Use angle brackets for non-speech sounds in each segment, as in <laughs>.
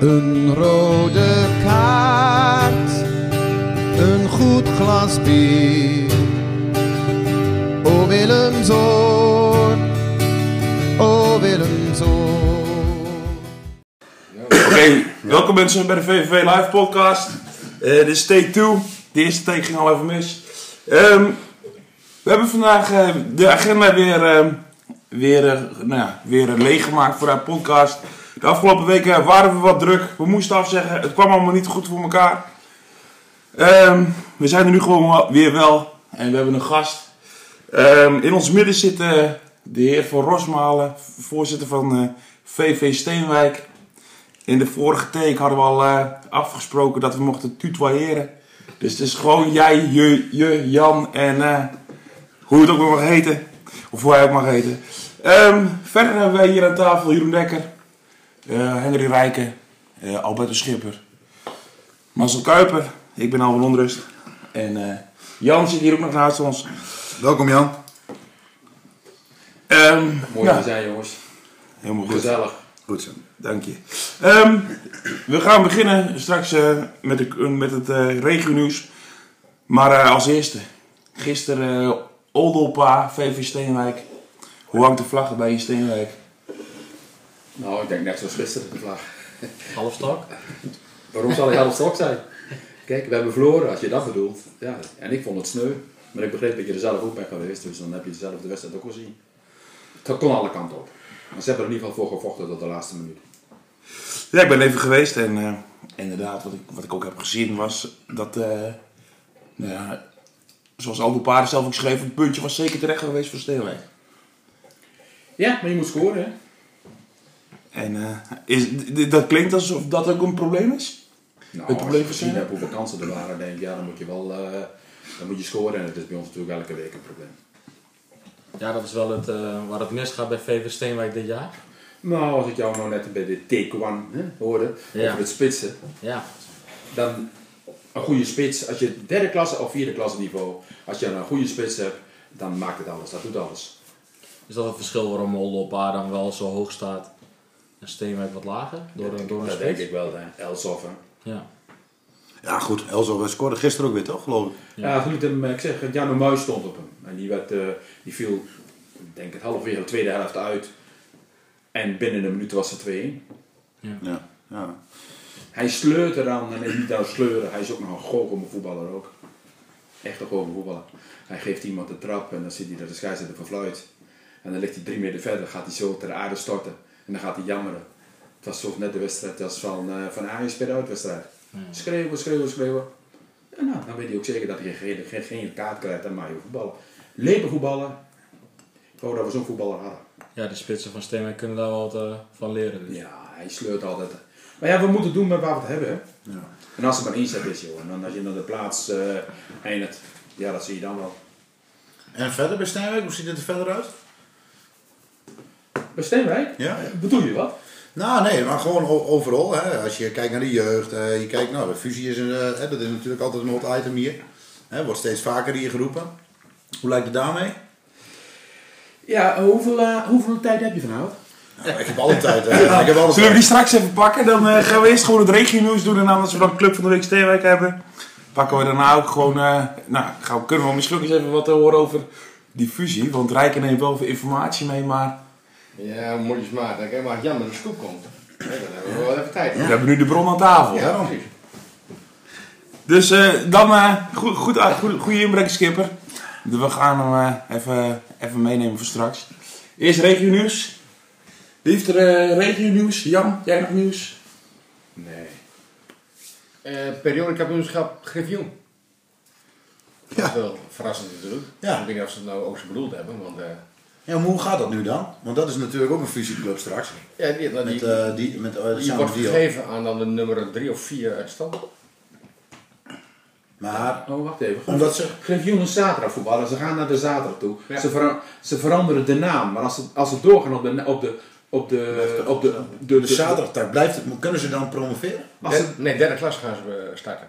Een rode kaart, een goed glas bier. O Willemzoon, o Willemzoon. Oké, welkom mensen bij de VVV Live Podcast. Eh, dit is take 2. De eerste take ging al even mis. Ehm, we hebben vandaag eh, de agenda weer, ehm, weer, eh, nou weer leeggemaakt voor haar podcast. De afgelopen weken waren we wat druk. We moesten afzeggen. Het kwam allemaal niet goed voor elkaar. Ehm, we zijn er nu gewoon weer wel. En we hebben een gast. Ehm, in ons midden zit eh, de heer Van Rosmalen, voorzitter van eh, VV Steenwijk. In de vorige take hadden we al eh, afgesproken dat we mochten tutoyeren. Dus het is gewoon jij, je, je, Jan en eh, hoe het ook mag heten. Of hoe hij ook mag heten. Ehm, verder hebben wij hier aan tafel Jeroen Dekker, eh, Henry Rijken, eh Alberto Schipper, Marcel Kuiper. Ik ben Alvan Onrust. En eh, Jan zit hier ook nog naast ons. Welkom Jan. Ehm, Mooi ja, te zijn, jongens. helemaal goed. Gezellig. Goed zo. Dank je. Ehm, we gaan beginnen straks eh, met, de, met het eh regionieuws. Maar eh, als eerste. Gisteren uh, Oldolpa, VV Steenwijk. Hoe hangt de vlag bij je Steenwijk? Nou, ik denk net zoals gisteren de vlag. Halfstok? <laughs> Waarom zal hij half stok zijn? Kijk, we hebben verloren, als je dat bedoelt. Ja, en ik vond het sneu. Maar ik begreep dat je er zelf ook bij geweest, dus dan heb je zelf de wedstrijd ook gezien. Het kon alle kanten op. Maar ze hebben er in ieder geval voor gevochten tot de laatste minuut. Ja, ik ben even geweest en eh, inderdaad, wat ik, wat ik ook heb gezien was dat, eh, nou ja, zoals Oldolpa zelf ook schreef, het puntje was zeker terecht geweest voor Steenwijk. Ja, maar je moet scoren, hè? En eh, is, dat klinkt alsof dat ook een probleem is? Nou, Het probleem als je gezien hebt hoeveel kansen er waren, denk ik, ja, dan moet je wel eh, dan moet je scoren. En het is bij ons natuurlijk elke week een probleem. Ja, dat is wel het, eh, waar het misgaat bij VV Steenwijk dit jaar. Nou, als ik jou nou net bij de take one hè, hoorde, Ja. over het spitsen. Ja. dan een goede spits, als je derde klasse of vierde klasse niveau, als je een goede spits hebt, dan maakt het alles, dat doet alles. Is dat het verschil waarom Molde op A dan wel zo hoog staat en Steenwijk wat lager? Door, een- door een dat denk ik wel, hè. Elsof, hè. Ja. Ja goed, Elzo scoorde gisteren ook weer toch geloof ik. Ja, toen ik hem, ik zeg, Jano Muis stond op hem. En die, werd, eh, die viel, ik denk het halverwege de tweede helft uit. En binnen een minuut was het 2-1. Ja. ja. Hij sleurt eraan en niet nou sleuren, hij is ook nog een goochelde voetballer ook. Echt een goochelde voetballer. Hij geeft iemand de trap en dan ziet hij dat de scheidsrechter verfluit. En dan ligt hij drie meter verder, gaat hij zo ter aarde storten. En dan gaat hij jammeren. Het was zo net de wedstrijd als van, eh van Ajax bij de uitwedstrijd. Schreeuwen, schreeuwen, schreeuwen. En nou, dan weet hij ook zeker dat hij geen, geen, geen kaart krijgt en maar je voetballen. Lepen voetballen. Ik wou dat we zo'n voetballer hadden. ja, de spitsen van Steenwijk kunnen daar wel wat eh, van leren. Dus. Ja, hij sleurt altijd. Maar ja, we moeten doen met waar we het hebben. Hè? Ja. En als er maar inzet is, joh. En dan als je dan de plaats eh eindigt, ja, dat zie je dan wel. En verder bij Steenwijk, hoe ziet het er verder uit? Bij Steenwijk? Ja. Bedoel je wat? Nou nee, maar gewoon overal. Hè. Als je kijkt naar de jeugd, eh, je kijkt, nou de fusie is, een, eh, hè, dat is natuurlijk altijd een hot item hier. Hè, wordt steeds vaker hier geroepen. Hoe lijkt het daarmee? Ja, hoeveel, eh, hoeveel tijd heb je vanavond? Nou, ik heb alle tijd. eh, <laughs> ik heb alle Zullen we die straks even pakken? Dan eh, gaan we eerst gewoon het regionieuws doen. En dan als we dan Club van de Week Steenwijk hebben, pakken we daarna ook gewoon... eh, nou, gaan we, kunnen we misschien ook eens even wat horen over die fusie. Want Rijken neemt wel veel informatie mee, maar Ja, mooi smaak. Dan kan maar Jan met een scoop komt. Ja, dan hebben we wel even tijd. we hebben nu de bron aan tafel. Ja, precies. Dus eh, dan uh, goed, goed, uh, goed, goede inbreng, Skipper. We gaan hem eh, even, even meenemen voor straks. Eerst regionieuws. Wie heeft er uh, regionieuws? Jan, jij nog nieuws? Nee. Eh periodekampioenschap Griffioen. Ja. Dat is wel verrassend natuurlijk. Ja. Ik weet niet of ze het nou ook zo bedoeld hebben, want Ja, maar hoe gaat dat nu dan? Want dat is natuurlijk ook een fusieclub straks. ja, die, die, Met, eh die, met, eh, die samen wordt gegeven aan dan de nummer 3 of 4 uit stand. Maar Oh, wacht even. omdat ze... Griffioen is zaterdag voetballen. Ze gaan naar de zaterdag toe. Ja. Ze, vera- ze veranderen de naam. Maar als ze, als ze doorgaan op de... Op de op de, op de, de, De zaterdag blijft het, kunnen ze dan promoveren? Als ze, Der- nee, derde klas gaan ze eh, starten.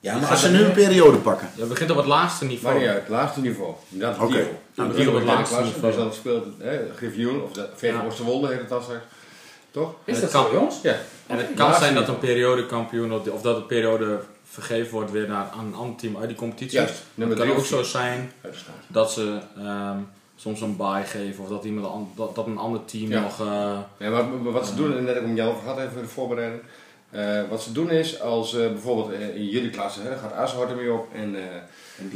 Ja, maar als ze nu een periode pakken. Je begint op het laagste niveau. Maar ja, het laagste niveau. Dat is Oké. Dio. Nou, begint op op het laagste niveau. Dus dan speelt Griffioen, of de Verenigde Ja. Oosterwolde heet het als straks. Toch? Is dat zo, jongens? Ja. En het kan zijn dat een periodekampioen of, of dat een periode vergeven wordt weer naar een ander team uit die competitie. Juist, Het kan ook zo zijn dat ze ehm, soms een bye geven of dat, iemand an- dat, dat een ander team Ja. nog. eh, Ja, maar wat ze doen, en net met jou over gehad even voor de voorbereiding. Eh, wat ze doen is, als eh, bijvoorbeeld eh, in jullie klasse, hè, gaat Ashard ermee op en,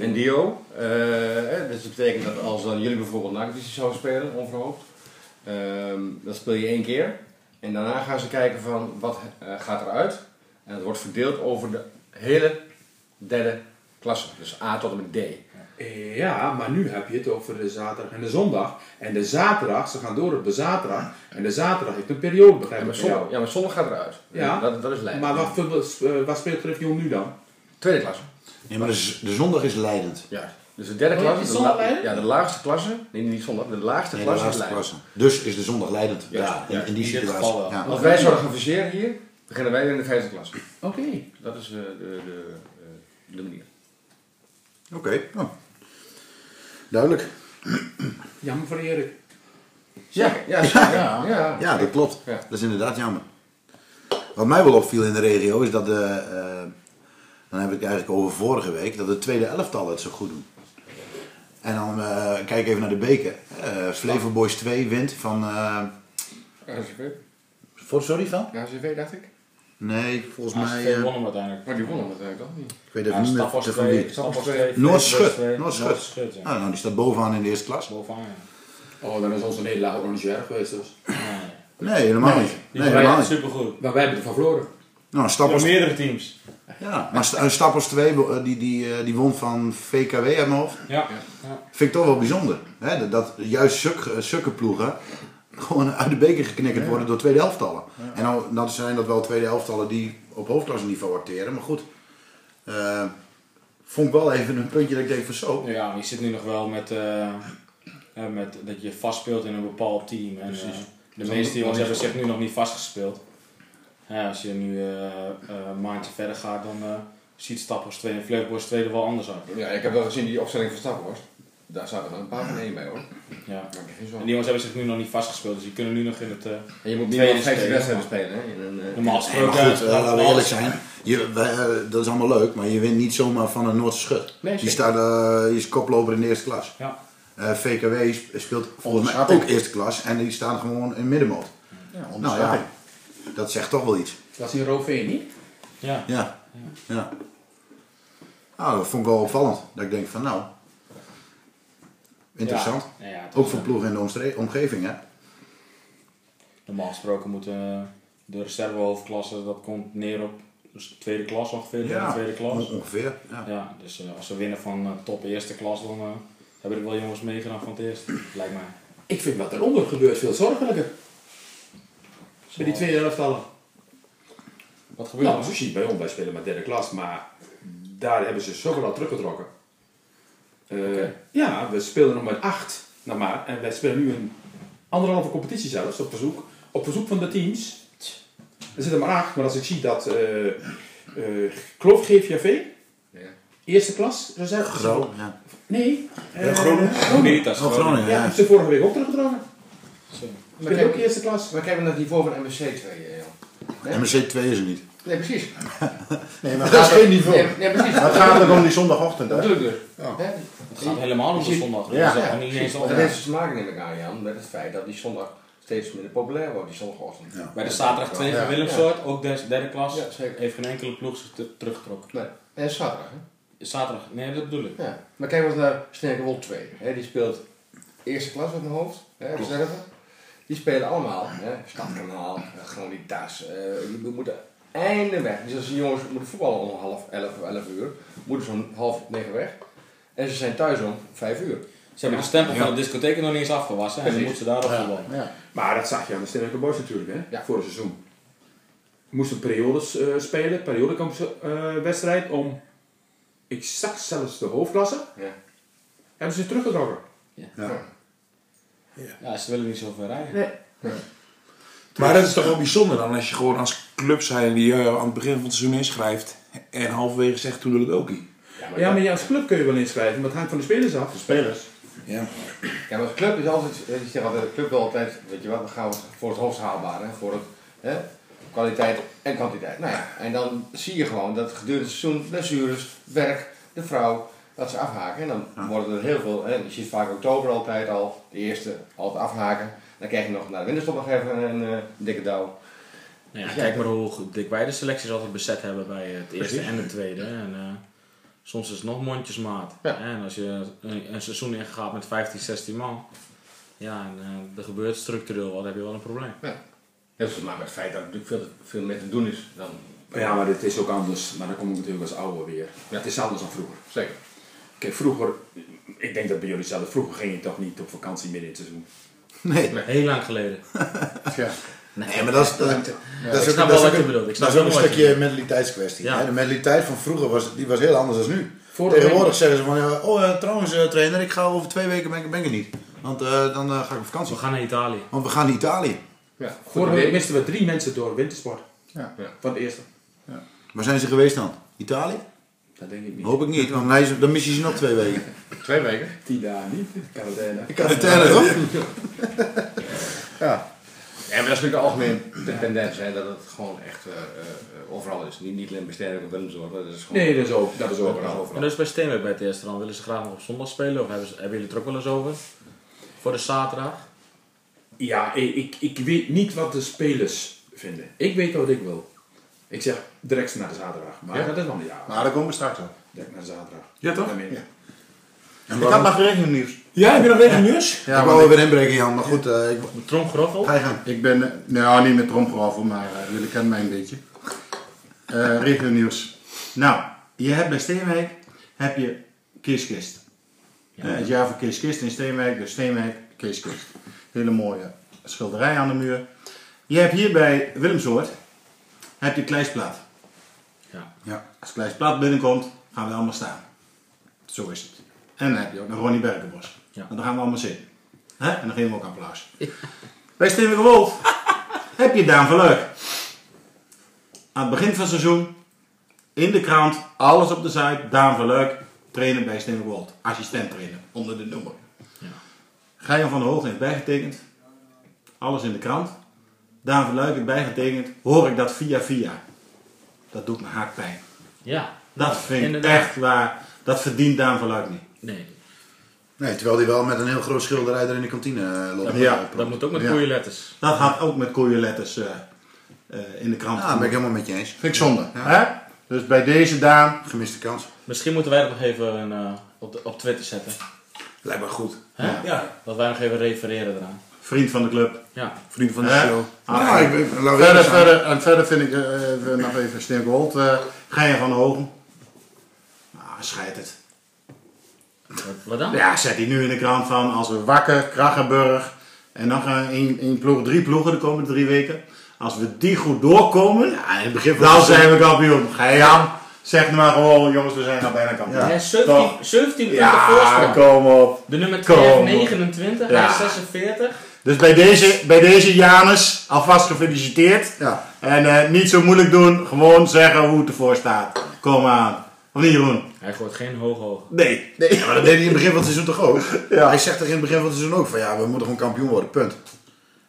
en Dio. Hè, dus dat betekent dat als dan jullie bijvoorbeeld Nagadici zouden spelen, onverhoopt, ehm, dan speel je één keer. En daarna gaan ze kijken van wat gaat eruit. En het wordt verdeeld over de hele derde klasse. Dus A tot en met D. Ja, maar nu heb je het over de zaterdag en de zondag. En de zaterdag, ze gaan door op de zaterdag. En de zaterdag heeft een periode, begrijp Ja, ik maar, zondag, ja, maar zondag gaat eruit. Ja. Dat, dat is leidend. Maar wat, eh, wat speelt Griffioen nu dan? Tweede klasse. Nee, maar de, zondag is leidend. Ja. Dus de derde Oh, klasse. is de zondag la-? Ja, de laagste klasse. Nee, niet zondag. De laagste Nee, de klasse is laatste leidend. klasse. Dus is de zondag leidend. Ja, Ja, in, ja, in die situatie. Ja. Als wij zouden gaan viseren hier, beginnen wij in de vijfde klasse. Oké. Dat is eh, de, de, eh, de manier. Oké, nou. Duidelijk. Jammer voor Erik. Ja, ja. Ja. ja. Ja, dat klopt. Ja. Dat is inderdaad jammer. Wat mij wel opviel in de regio is dat de, eh, dan heb ik het eigenlijk over vorige week, dat de tweede elftal het zo goed doen. En dan eh, kijk even naar de beker. Eh Flavor Boys 2 wint van. eh, voor, sorry van? HCV dacht ik. Nee, volgens ACV mij. eh, won hem uiteindelijk. Maar die wonnen het eigenlijk toch niet. ik weet even Ja, niet meer van twee, wie. Noordschut. Noordschut. Ja. Ah, nou, die staat bovenaan in de eerste klas. Bovenaan, ja. Oh, dan is onze nederlaag ook nog niet zo erg geweest dus. Nee. Helemaal Nee. niet. Die Nee, nee, helemaal niet. supergoed. Maar wij hebben ervan verloren. Nou, Stappers, meerdere teams. ja, maar Sta- Stappers 2, eh, die, die, eh, die won van VKW uit mijn hoofd. Ja. ja. Vind ik toch wel bijzonder. Hè? Dat, dat juist zulke ploegen gewoon uit de beker geknikkerd worden door tweede elftallen. En dan, dan zijn dat wel tweede elftallen die op hoofdklasseniveau acteren. Maar goed, eh, vond ik wel even een puntje dat ik denk van zo. Ja, maar je zit nu nog wel met, eh, eh, met dat je vastspeelt in een bepaald team. En, eh, de meeste jongens hebben zich nu nog niet vastgespeeld. Ja, als je nu eh, eh, een maandje verder gaat, dan eh, ziet Stappers 2 en Fleurborst 2 er wel anders uit. Ja, ik heb wel gezien die opstelling van Staphorst. Daar zaten er een paar van één bij hoor. Ja. Je En die jongens hebben zich nu nog niet vastgespeeld, dus die kunnen nu nog in het... eh, En je moet niet meer 15 spelen, wedstrijden maar- spelen. Hè? In een, eh, normaal Nee, gesproken... goed, eh, laten we eerlijk zijn. Je, wij, eh, dat is allemaal leuk, maar je wint niet zomaar van een Noordse schut. Nee, die staat, eh, die is koploper in de eerste klas. Ja. Eh, VKW sp- speelt volgens mij ook eerste klas en die staan gewoon in middenmoot. nou ja, dat zegt toch wel iets. Dat is in Rovee niet? Ja. Ja. ja. Nou, dat vond ik wel opvallend. Dat ik denk van nou, interessant. Ja, ja, Ook voor ploegen in de omgeving, hè? Normaal gesproken moeten eh, de reservehoofdklasse, dat komt neer op dus tweede klas ongeveer, derde, tweede klas. on- ongeveer. Ja. Ja, dus eh, als we winnen van eh, top eerste klas, dan eh, hebben er wel jongens meegedaan van het eerste, <clears throat> lijkt mij. Ik vind wat eronder gebeurt veel zorgelijker. Bij die tweede elftallen. Wat gebeurt Nou, er? je bij ons, wij spelen maar derde klas, maar daar hebben ze zoveel al teruggetrokken. Eh, Ja, we speelden nog met acht nog maar, en wij spelen nu een anderhalve competitie zelfs, op verzoek, op verzoek van de teams. Er zitten maar acht, maar als ik zie dat eh eh Kloof GVV, Ja. eerste klas, reserve. Groot, ja. Nee, eh, Groningen. Groningen. dat is Oh, gewoon- Groningen, Ja, ja. ze vorige week ook teruggetrokken. Zo. Maar Spelen ook eerste klas. maar kijk naar het niveau van MSC 2, eh, Jan. Nee? MSC 2 is er niet. Nee, precies. <laughs> Nee, maar Dat is gaat geen niveau. Nee, nee, precies. het gaat er om die zondagochtend. Dat Hè? ik dus. Ja. Het gaat helemaal op de zondag. Ja. Dat Ja, niet eens precies. op. Dat heeft dus te maken, neem ik aan, Jan, met het feit dat die zondag steeds minder populair wordt, die zondagochtend. Ja. Bij de zaterdag 2 van Ja. Willemsoort, ook des- derde klas, Ja, zeker. heeft geen enkele ploeg zich te- teruggetrokken. Nee. En zaterdag, hè? Zaterdag, nee dat bedoel ik. Ja. Maar kijk eens naar Sterke 2. Hè? Die speelt eerste klas op mijn hoofd, hè, reserve. Die spelen allemaal, hè? Stadkanaal, eh, Granitas. eh we moeten einde weg. Dus als die jongens moeten voetballen om half elf, elf uur, moeten ze om half negen weg. En ze zijn thuis om vijf uur. Ze hebben de stempel van de discotheek nog niet eens afgewassen en dan Precies. moeten ze daarop voetballen. Ja. Maar dat zag je aan de Sterke Boys natuurlijk, hè? Ja. Voor het seizoen. Moesten periodes eh spelen, periodekampwedstrijd om exact zelfs de hoofdklasse. Ja. Hebben ze teruggetrokken. Ja. Ja, ze willen niet zoveel rijden. Nee. Maar dat is toch wel bijzonder dan als je gewoon als club zijn die eh, aan het begin van het seizoen inschrijft en halverwege zegt toen doe ik het ook niet. Ja, maar je als club kun je wel inschrijven, maar het hangt van de spelers af. De spelers. Ja. Ja, maar de club is altijd, eh, je zegt altijd, de club wil altijd, weet je wat, we gaan voor het hoogst haalbare, hè, voor het, hè, kwaliteit en kwantiteit. Nou ja, en dan zie je gewoon dat gedurende het seizoen, blessures, werk, de vrouw, dat ze afhaken. En dan worden er heel veel, hè, je ziet vaak oktober altijd al, de eerste altijd afhaken. Dan krijg je nog naar de winterstop nog even een eh, dikke douw. Nou ja, Ja, kijk maar hoe dik wij de selecties altijd bezet hebben bij het eerste Precies. en het tweede. En, eh, soms is het nog mondjesmaat. Ja. En als je een, een seizoen ingaat met 15, 16 man, ja, en eh, er gebeurt structureel wat, heb je wel een probleem. Dat is maar met het feit dat er natuurlijk veel, veel meer te doen is dan. Ja, maar dit is ook anders. Maar dan kom ik natuurlijk als ouder weer. Ja. Het is anders dan vroeger. Zeker. Kijk, vroeger, ik denk dat bij jullie zelf, vroeger ging je toch niet op vakantie midden in het seizoen. Nee. Heel lang geleden. <laughs> Ja. Nee, maar dat is, dat, dat is ook, dat wel is wat ook je een- bedoelt. Ik dat is ook een stukje mentaliteitskwestie. Ja. hè. De mentaliteit van vroeger was, die was heel anders dan nu. Vorige Tegenwoordig zeggen ze van, ja, oh eh, trouwens eh, trainer, ik ga over twee weken ben, ik- ben ik er niet. Want eh, dan ga ik op vakantie. We gaan naar Italië. Want we gaan naar Italië. Ja. Vorige week misten we drie mensen door wintersport. Ja. Ja. Van het eerste. Waar zijn ze geweest dan? Italië? Dat denk ik niet. Hoop ik niet, want dan mis je ze nog twee weken. Twee weken. Tien dagen niet. Quarantaine. Quarantaine toch? Ja. <laughs> Ja, maar dat is natuurlijk de algemeen de tendens, hè, dat het gewoon echt eh, eh, overal is. Niet, niet alleen bij Sterk of Willemsdorp, dat is gewoon Nee, dat is ook. Dat is overal. overal. overal. En dus bij Steenwijk bij het eerste dan willen ze graag nog op zondag spelen? Of hebben, ze, hebben jullie het er ook wel eens over? Voor de zaterdag? Ja, ik, ik, ik weet niet wat de spelers vinden. Ik weet wat ik wil. Ik zeg direct naar de zaterdag. Maar Ja. dat is wel niet ja. Maar daar komen we straks op. Direct naar de zaterdag. Ja, toch? Ja. Ik had nog rekening nieuws. Ja, heb je nog nieuws? Ja, ik wou weer inbreken Jan, maar goed, eh, ik, tromgeroffel? ga je gang. Ik ben, eh, nou niet met tromgeroffel, maar eh, jullie kennen mij een beetje. Eh regio nieuws. Nou, je hebt bij Steenwijk heb je Keeskist. Ja. Eh, het jaar van Keeskist in Steenwijk, dus Steenwijk, Keeskist. Hele mooie schilderij aan de muur. Je hebt hier bij Willemsoort heb je Kleisplaat. Ja. Ja. Als Kleisplaat binnenkomt, gaan we allemaal staan. Zo is het. En dan heb je ook nog Ronnie Berkenbos. Ja. En dan gaan we allemaal zitten. Hè? En dan geven we ook applaus. Bij Steenwijk Wolf heb je Daan van Leuk. Aan het begin van het seizoen, in de krant, alles op de site, Daan van Leuk, trainen bij Steenwijk Wolf. Assistent trainer, onder de noemer. Ja. Geijan van der Hoogte heeft bijgetekend. Alles in de krant. Daan van Luik heeft bijgetekend. Hoor ik dat via via. Dat doet me hard pijn. Ja. Dat vind ik echt waar. Dat verdient Daan van Luik niet. Nee, Nee, terwijl hij wel met een heel groot schilderij er in de kantine eh, loopt. Ja, dat moet ook met goede letters. Dat gaat ook met koeienletters eh eh, in de krant. Ja, daar ben ik helemaal met je eens. Vind ik zonde. Hè? Dus bij deze Daan. Gemiste kans. Misschien moeten wij dat nog even een, eh, op, de, op Twitter zetten. Lijkt me goed. Hè? Ja, Dat wij nog even refereren eraan. Vriend van de club. Ja. vrienden van de Hè? show. Ah, Ja, ik ben- verder, verder, en verder vind ik eh, even, nog even Wolf. eh Geijan van der Hoogte. Ah, scheid het. Wat, dan? Ja, zet hij nu in de krant van als we Wakker, Krachenburg en dan gaan één, één ploeg, drie ploegen de komende drie weken. Als we die goed doorkomen, Ja, in het begin van dan zijn we kampioen. Ga je Jan, zeg maar gewoon, jongens, we zijn al bijna kampioen. Ja. Hij is 17, Toch? 17 punten Ja, voorsprong. kom op. De nummer 2 Kom heeft op. 29, Ja. hij is 46. Dus bij deze, bij deze Janus, alvast gefeliciteerd. Ja. En eh, niet zo moeilijk doen, gewoon zeggen hoe het ervoor staat. Kom aan. Of niet Jeroen? Hij gooit geen hoog hoog. Nee. Nee, ja, maar dat deed hij in het begin van het seizoen toch ook? Ja. Hij zegt toch in het begin van het seizoen ook van ja, we moeten gewoon kampioen worden, punt.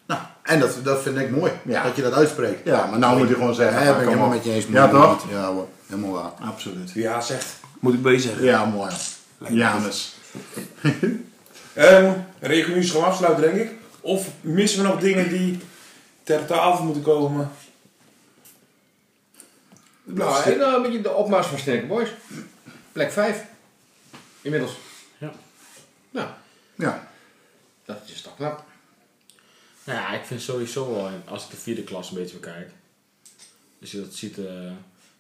Nou, en dat, dat vind ik mooi, Ja. dat je dat uitspreekt. Ja, maar nou moet je gewoon zeggen. Ja, ben ik helemaal op. met je eens. Ja, toch? Ja hoor, helemaal waar. Absoluut. Ja, zegt. Moet ik bezig. Ja, mooi. Janus. <laughs> Ehm regio nieuws gaan we afsluiten, denk ik. Of missen we nog dingen die ter tafel moeten komen? Nou, en dan een beetje de opmars van Sterke Boys. Plek 5. Inmiddels. Ja. Nou, Ja. dat is toch knap. Nou ja, ik vind sowieso wel, als ik de vierde klas een beetje bekijk. Dus je dat ziet, eh,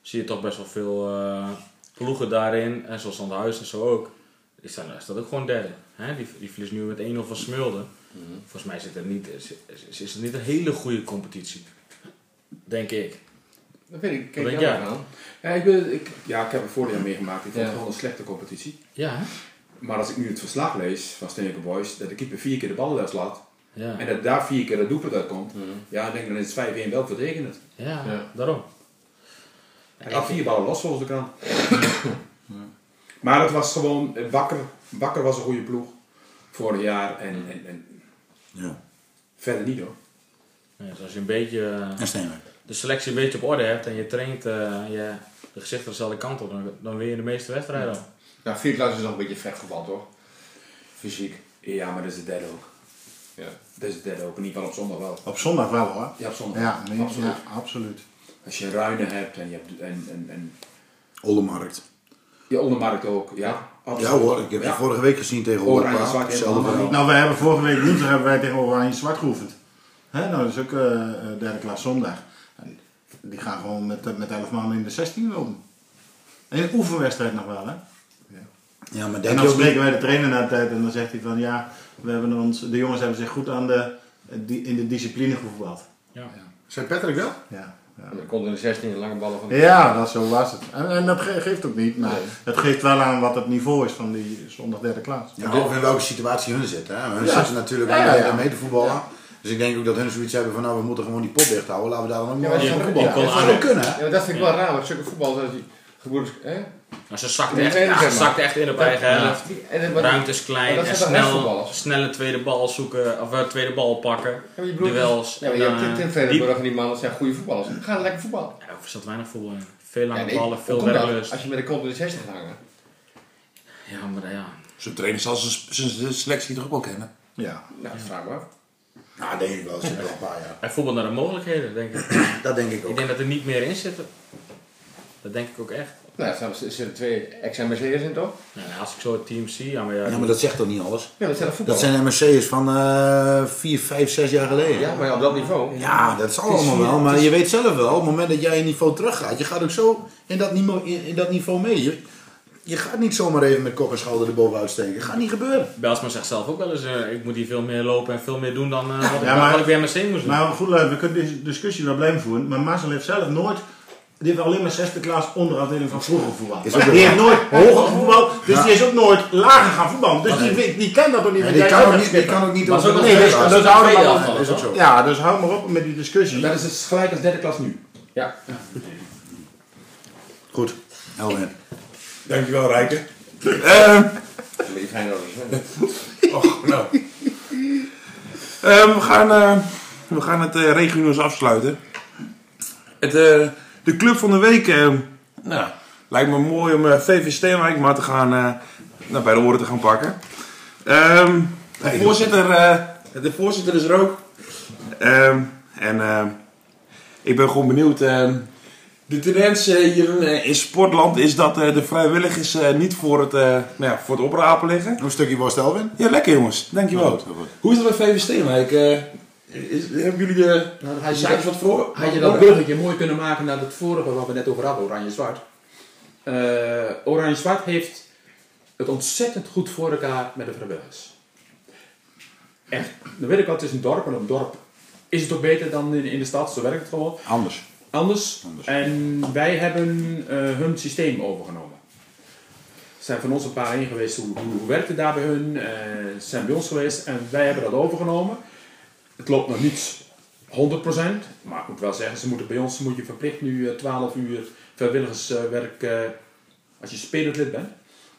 zie je toch best wel veel eh, ploegen daarin. En zoals Huis en zo ook. Is dat, is dat ook gewoon derde. Hè? Die, die verliest nu met 1-0 van Smulden. Volgens mij zit het niet, is, is, is het niet een hele goede competitie. Denk ik. Dat weet ik. Kijk jij aan. Ja, ik, ben, ik, ja, ik heb het vorig jaar meegemaakt. Ik vond Ja. het wel een slechte competitie. Ja, hè? Maar als ik nu het verslag lees van Steenke Boys, dat de keeper vier keer de bal loslaat Ja, en dat daar vier keer het doelpunt uitkomt, ja, dan denk ik dan is het 5-1 wel verdedigend. ja, Ja. daarom. Hij gaat vier ballen los volgens de krant. <coughs> Maar het was gewoon, Bakker, Bakker was een goede ploeg. vorig jaar en, en, en Ja. verder niet hoor. Ja, dus als je een beetje eh, En Steenwijk. De selectie een beetje op orde hebt en je traint eh, je, de gezichten dezelfde kant op, dan, dan win je de meeste wedstrijden al. Nou, vier klas is nog een beetje vechtvoetbal, toch? Fysiek. Ja, maar dat is de derde ook. Ja. Dat is de derde ook, in ieder geval op zondag wel. Op zondag wel hoor. Ja, op zondag. Ja, nee, absoluut. ja, absoluut. Als je Ruinen hebt en je hebt en, en, en Oldermarkt. je ondermarkt ook, ja. Absoluut. Ja hoor, ik heb je Ja. vorige week gezien tegen Oranje, zwart. Nou, we hebben vorige week woensdag hebben wij tegen Oranje Zwart geoefend. Hè, nou, dat is ook eh, eh, derde klas zondag. Die gaan gewoon met, eh, met 11 man in de 16 lopen. En een oefenwedstrijd nog wel, hè? Ja, maar En dan spreken wij de trainer na de tijd en dan zegt hij van ja, we hebben ons, de jongens hebben zich goed aan de, die- in de discipline gevoetbald. Zei Patrick wel? Ja, ja. En dan komt in de 16 een lange ballen van de ja dat, zo was het. En, en dat ge- geeft ook niet, maar Nee. het geeft wel aan wat het niveau is van die zondag derde klas. Ja, of in welke situatie hun zitten. Hè? Hun Ja. zitten natuurlijk Ja, ja, ja, ja. mee te voetballen. Dus ik denk ook dat hun zoiets hebben van nou, we moeten gewoon die pot dicht houden. Laten we daar dan ook Ja, voetballen. Dat zou aan- wel kunnen? Ja, dat vind ik wel raar, want zulke voetbal, die gebroeders... Hè? Maar ze zakt Ja, echt, ja, ze echt in op eigen helft. Die- en, en, wat- Ruimte is klein en zijn snel, snelle tweede bal zoeken, of eh, tweede bal pakken. Ja, je Duels. Ja, maar en je hebt eh, Vredenburg en die mannen zijn goede voetballers. Ga lekker voetballen. Ja, er zat weinig voetbal in. Veel lange Ja, nee, ballen, veel werklust. Als je met de kont in de 16 gaat hangen. Ja, maar ja. Zo'n trainer zal zijn- zijn selectie toch ook wel kennen. Ja. Nou, dat vraag me af. Nou, denk ik wel. Zit een paar jaar. Hij voetbalt naar de mogelijkheden, denk ik. <clears throat> Dat denk ik ik ook. denk dat er niet meer in zitten. Dat denk ik ook echt. Nou, er staan- er zitten twee ex-MSC'ers in, toch? Nou, als ik zo het team zie, ja, maar ja, Ja, maar dat zegt toch niet alles? Ja, dat zijn Dat de voetballers. zijn MSC'ers van eh 4, 5, 6 jaar geleden. Ja, maar ja, op dat niveau. Ja, dat zal is allemaal vier- wel, maar je weet zelf wel, op het moment dat jij een niveau teruggaat, je gaat ook zo in dat niveau, in, in dat niveau mee. Je, gaat niet zomaar even met kop en schouder erbovenuit steken. Dat gaat niet gebeuren. Belsma zegt zelf ook wel eens, eh, ik moet hier veel meer lopen en veel meer doen dan eh, wat, ik- Ja, maar- wat ik bij MSC moest doen. Maar goed, luid, we kunnen deze discussie wel blijven voeren. Maar Marcel heeft zelf nooit. Die heeft alleen maar zesde klas onderafdeling van vroeger voetbal. Die heeft nooit hoger voetbal, dus Ja. die is ook nooit lager gaan voetballen. Dus die, die kan dat ook niet. Ja, die, kan ook niet, die kan ook niet Maar Nee, dus, dus hou er op. Dat is ook zo. Ja, dus hou maar op met die discussie. Dat is dus gelijk als derde klas nu. Ja. Goed, Elwin. Dankjewel, Rijke. Ehm, hè. och, nou. Ehm, we, gaan, eh, we gaan het eh regionaals afsluiten. Het, eh, de club van de week. eh, nou, lijkt me mooi om eh, VV Steenwijk maar te gaan, eh, nou, bij de oren te gaan pakken. Ehm, de, voorzitter, eh, de voorzitter is er ook. Ehm, en ehm, ik ben gewoon benieuwd. ehm, de tendens eh, hier eh, in sportland is dat eh, de vrijwilligers eh, niet voor het, eh, nou ja, voor het oprapen liggen. Een stukje worst, Elwin. Ja, lekker jongens. Dankjewel. Goed, goed. Hoe is het bij VV Steenwijk? Eh, is, hebben jullie de Nou, had je dat, wat voor? had je dat bruggetje mooi kunnen maken naar het vorige waar we net over hadden, Oranje-Zwart. Eh, Oranje-Zwart heeft het ontzettend goed voor elkaar met de vrijwilligers. Echt, dan weet ik wel, het is een dorp en een dorp is het ook beter dan in, in de stad, zo werkt het gewoon. Anders. Anders. Anders. En wij hebben eh, hun systeem overgenomen. Ze zijn van ons een paar heen geweest, hoe, hoe, hoe werkt het daar bij hun? Eh, ze zijn bij ons geweest en wij hebben dat overgenomen. Het loopt nog niet 100%, maar ik moet wel zeggen, ze moeten bij ons moet je verplicht nu eh, 12 uur vrijwilligerswerk, eh, als je spelend lid bent,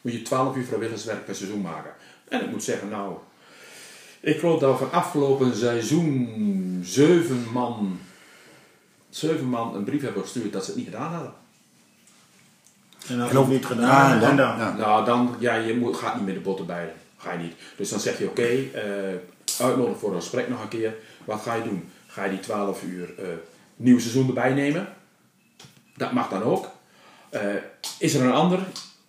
moet je 12 uur vrijwilligerswerk per seizoen maken. En ik moet zeggen, nou, ik geloof dat we van afgelopen seizoen 7 man zeven man een brief hebben gestuurd dat ze het niet gedaan hadden. En als je het niet gedaan en hebt, en dan- dan. ja. Nou, dan, ja, je moet, gaat niet met de botten bij. Ga je niet. Dus dan zeg je, oké, eh uitnodigen voor een gesprek nog een keer. Wat ga je doen? Ga je die 12 uur eh, nieuw seizoen erbij nemen? Dat mag dan ook. Eh, is er een ander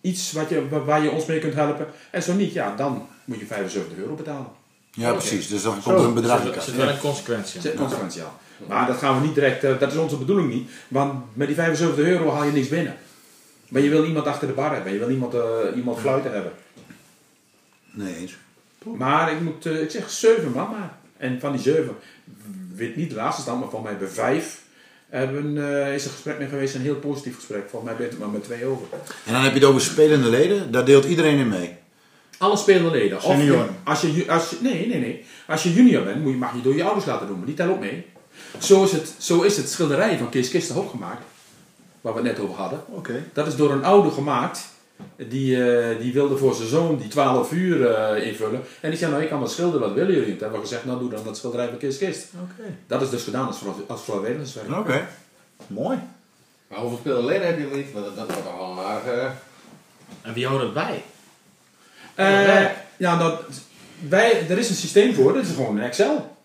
iets wat je, wa- waar je ons mee kunt helpen? En zo niet, ja, dan moet je 75 euro betalen. Ja, precies. Dus dan Zo. komt er een bedrag in Er zit wel een consequentie. Dat. Maar dat gaan we niet direct, eh, dat is onze bedoeling niet. Want met die 75 euro haal je niks binnen. Maar je wil iemand achter de bar hebben, je wil iemand, eh, iemand fluiten hebben. Nee eens. Maar ik moet, eh, ik zeg zeven man maar. En van die zeven, weet niet de laatste stand, maar van mij bij vijf hebben, eh, is er gesprek mee geweest, een heel positief gesprek. Volgens mij ben je het maar met twee over. En dan heb je het over spelende leden. Daar deelt iedereen in mee. Alle spelende leden. Of je- Senioren. als je, als je, nee, nee, nee. Als je junior bent, moet je, mag je door je ouders laten doen, maar die tellen ook mee. Zo is het, zo is het schilderij van Kees Kistenhoop gemaakt, waar we het net over hadden. Oké. Dat is door een ouder gemaakt Die, eh, die wilde voor zijn zoon die 12 uur eh, invullen. En die zei, nou ik kan wat schilderen, wat willen jullie? Toen hebben we gezegd, nou doe dan dat schilderij van Kees Kist. Oké. Dat is dus gedaan als, als vrijwilligerswerk. Oké. Mooi. Maar hoeveel spelerleden heb je niet? Want dat, dat wordt allemaal... eh En wie houdt het bij? Eh, ja, dat, wij, er is een systeem voor, dat is gewoon een Excel.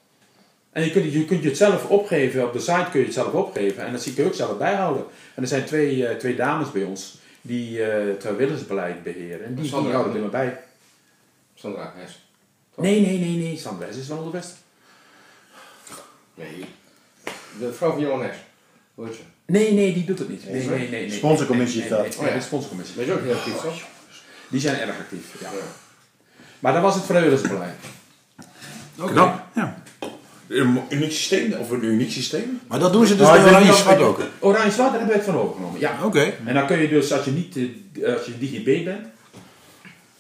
En je kunt, je kunt je het zelf opgeven, op de site kun je het zelf opgeven. En dat zie je ook zelf bijhouden. En er zijn twee, eh, twee dames bij ons die eh, het vrijwilligersbeleid beheren. En die, die Sandra. houden het helemaal bij. Sandra Hes. Nee, nee, nee, nee. Sandra is wel de beste. Nee. De vrouw van Johan Hes. Ze? Nee, nee, die doet het niet. Nee, nee, nee, nee. Sponsorcommissie nee, is nee, nee, nee, de sponsorcommissie. Dat is ook heel actief, toch? Die zijn erg actief, ja. Maar dat was het vrijwilligersbeleid. Knap. Ja. Een uniek systeem, of een uniek systeem. Maar dat doen ze dus bij weet niet Oranje of- Zwart ook. Oranje Zwart, daar hebben we het van overgenomen, ja. Oké. En dan kun je dus, als je niet eh, als je DGB bent,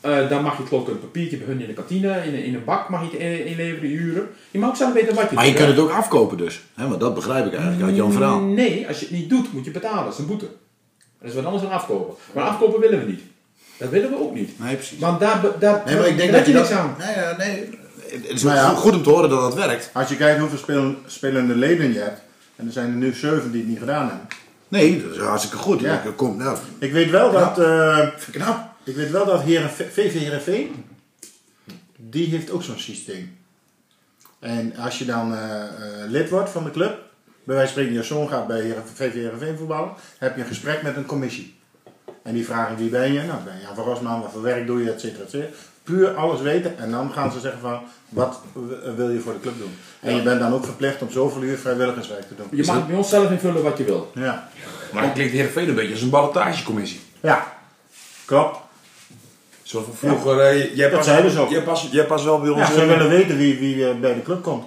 eh, dan mag je geloof ik een papiertje bij hun in de kantine, in, een- in een bak mag je het in- inleveren, die uren. Je mag ook zelf weten wat je Maar je kunt het ook afkopen dus. Hè, want dat begrijp ik eigenlijk uit jouw verhaal. Nee, als je het niet doet, moet je betalen. Dat is een boete. Dat is wat anders dan afkopen. Maar afkopen willen we niet. Dat willen we ook niet. Nee, precies. Want daar, daar, Nee, maar ik denk daar dat je dat... niks aan. Nee, ja, nee. Het is ja. goed- om te horen dat dat werkt. Als je kijkt hoeveel spelen, spelende leden je hebt, en er zijn er nu zeven die het niet gedaan hebben. Nee, dat is hartstikke goed. Ja. Ja. Kom, nou, Ik weet wel dat, eh, knap. ik weet wel dat Heerenve- VV die heeft ook zo'n systeem. En als je dan eh, eh, lid wordt van de club, bij wijze van spreken je zoon gaat bij Heeren- VV voetballen, heb je een gesprek met een commissie. En die vragen wie ben je? Nou, ben je Jan van Rosman, wat voor werk doe je, et cetera, et cetera. Puur alles weten en dan gaan ze zeggen van, wat wil je voor de club doen? En je bent dan ook verplicht om zoveel uur vrijwilligerswerk te doen. Je mag bij ons zelf invullen wat je wil. Ja. Maar dat klinkt Heerenveen een beetje als een ballotagecommissie. Ja, klopt. Zoals van vroeger, eh, jij Dat pas, ook. Jij pas, jij pas wel bij ons. Ja, ze willen weten wie, wie eh, bij de club komt.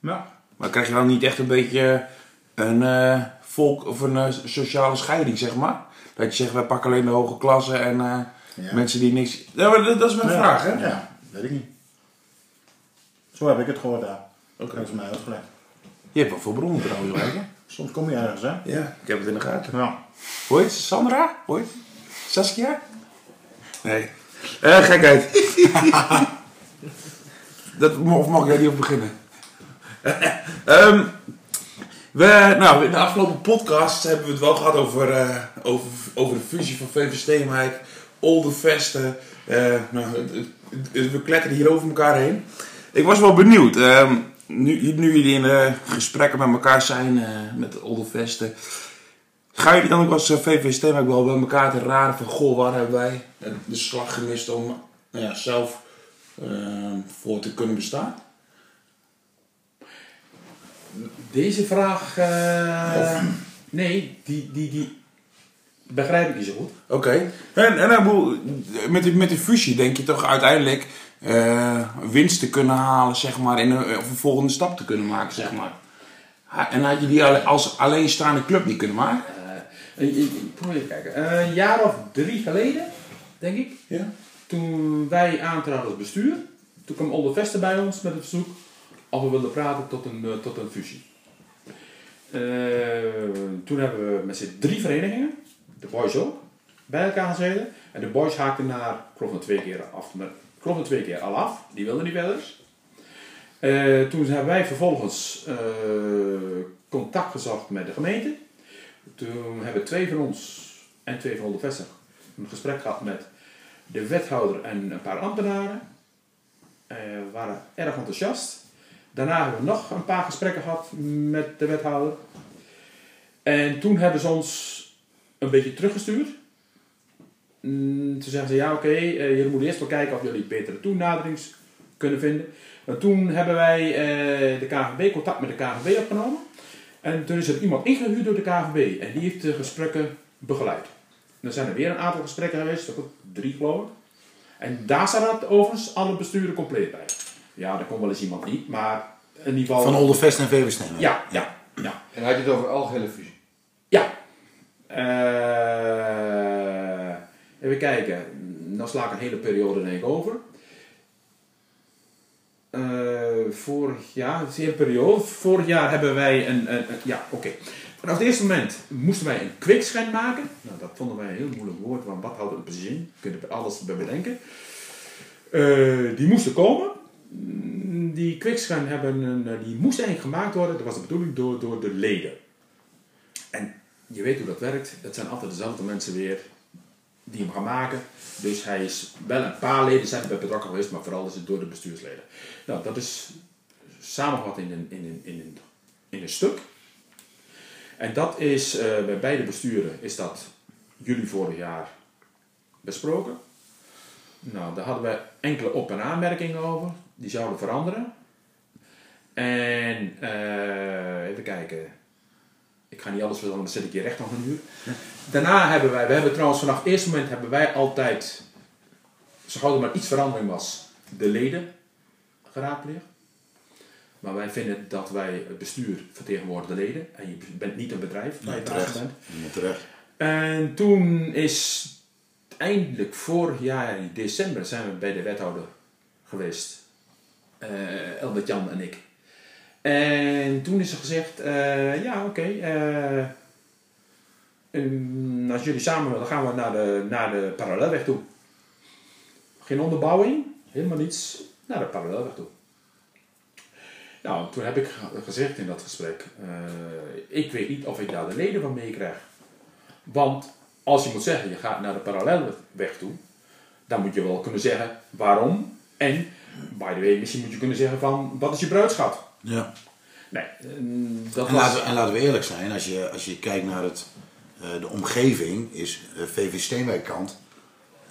Ja. Maar krijg je dan niet echt een beetje een eh, volk of een sociale scheiding, zeg maar? Dat je zegt, wij pakken alleen de hoge klasse en Ja. mensen die niks... Ja, maar dat, dat is mijn Ja. vraag, hè? Ja, weet ik niet. Zo heb ik het gehoord daar. Oké. Dat is mij uitgelegd. Je hebt wel veel bronnen trouwens, hè? Soms kom je ergens, hè? Ja, ik heb het in de gaten. Ja. Sandra? Ze? Saskia? Nee. Eh, gekheid. <laughs> dat, of mag jij niet op beginnen? <laughs> Ehm, we, nou, in de afgelopen podcast hebben we het wel gehad over, eh, over, over de fusie van VV Steenwijk, Olde Vesten. Eh, nou, we kletteren hier over elkaar heen. Ik was wel benieuwd. ehm, nu, nu jullie in eh, gesprekken met elkaar zijn, eh, met Olde Vesten. Gaan jullie dan ook als eh, VV Steenwijk wel bij elkaar te raden van... Goh, waar hebben wij de slag gemist om nou ja, zelf eh, voor te kunnen bestaan? Deze vraag, nee, die, die, die begrijp ik niet zo goed. Oké. En, en met, die, met die fusie denk je toch uiteindelijk eh, winst te kunnen halen, zeg maar, in een, of een volgende stap te kunnen maken, zeg maar. Ha- En had je die als alleenstaande club niet kunnen maken? Eh, ik- ik- ik probeer even kijken. Eh, een jaar of drie geleden, denk ik, Ja. toen wij aantraden als bestuur, toen kwam Olde Vester bij ons met het verzoek of we wilden praten tot een, tot een fusie. Eh, toen hebben we met z'n drie verenigingen, de boys ook, bij elkaar gezeten. En de boys haakten naar, na twee keer af, na twee keer al af, die wilden niet verder. Eh, toen hebben wij vervolgens eh, contact gezocht met de gemeente. Toen hebben twee van ons en twee van Olde Vester een gesprek gehad met de wethouder en een paar ambtenaren. We waren erg enthousiast. Daarna hebben we nog een paar gesprekken gehad met de wethouder. En toen hebben ze ons een beetje teruggestuurd. Mm, toen zeggen ze, ja oké, eh, jullie moeten eerst wel kijken of jullie betere toenaderings kunnen vinden. Maar toen hebben wij eh, de KVB, contact met de KVB opgenomen. En toen is er iemand ingehuurd door de KVB. En die heeft de gesprekken begeleid. Er zijn er weer een aantal gesprekken geweest, ook drie geloof ik. En daar staat overigens alle besturen compleet bij. Ja, daar komt wel eens iemand niet, maar in ieder geval... Van Olde Vest en. Ja, ja, ja. En had je het over algehele fusie? Eh, even kijken. Dan sla ik een hele periode denk over. Eh, vorig jaar, is een periode. Vorig jaar hebben wij een. ja, oké. Vanaf het eerste moment moesten wij een kwikscan maken. Nou, dat vonden wij een heel moeilijk woord, want wat houdt het precies in? Je kunt alles bij bedenken. Eh, die moesten komen. Mm, Die kwikscan hebben een, die moest eigenlijk gemaakt worden, dat was de bedoeling, door, door de leden. En je weet hoe dat werkt, dat zijn altijd dezelfde mensen weer die hem gaan maken. Dus hij is wel een paar leden zijn erbij betrokken geweest, maar vooral is het door de bestuursleden. Nou, dat is samengevat in een, in een, in een, in een stuk. En dat is eh, bij beide besturen is dat juli vorig jaar besproken. Nou, daar hadden we enkele op- en aanmerkingen over. Die zouden veranderen. En eh, even kijken. Ik ga niet alles vertellen, dan zit ik hier recht nog een uur. Daarna hebben wij, we hebben trouwens vanaf het eerste moment hebben wij altijd, zo gauw er maar iets verandering was, de leden geraadpleegd. Maar wij vinden dat wij het bestuur vertegenwoordigen de leden. En je bent niet een bedrijf waar je terecht. bent. Terecht. En toen is eindelijk vorig jaar in december zijn we bij de wethouder geweest. Eh Elbert Jan en ik. En toen is er gezegd, eh, ja oké, eh, als jullie samen willen, gaan we naar de, naar de parallelweg toe. Geen onderbouwing, helemaal niets, naar de parallelweg toe. Nou, toen heb ik ge- gezegd in dat gesprek, eh, ik weet niet of ik daar de leden van meekrijg. Want als je moet zeggen, je gaat naar de parallelweg toe, dan moet je wel kunnen zeggen waarom. En, by the way, misschien moet je kunnen zeggen van, wat is je bruidschat? Ja. Nee, eh, dat En was... laten, we, en laten we eerlijk zijn, als je, als je kijkt naar het, eh, de omgeving, is eh, VV Steenwijkkant.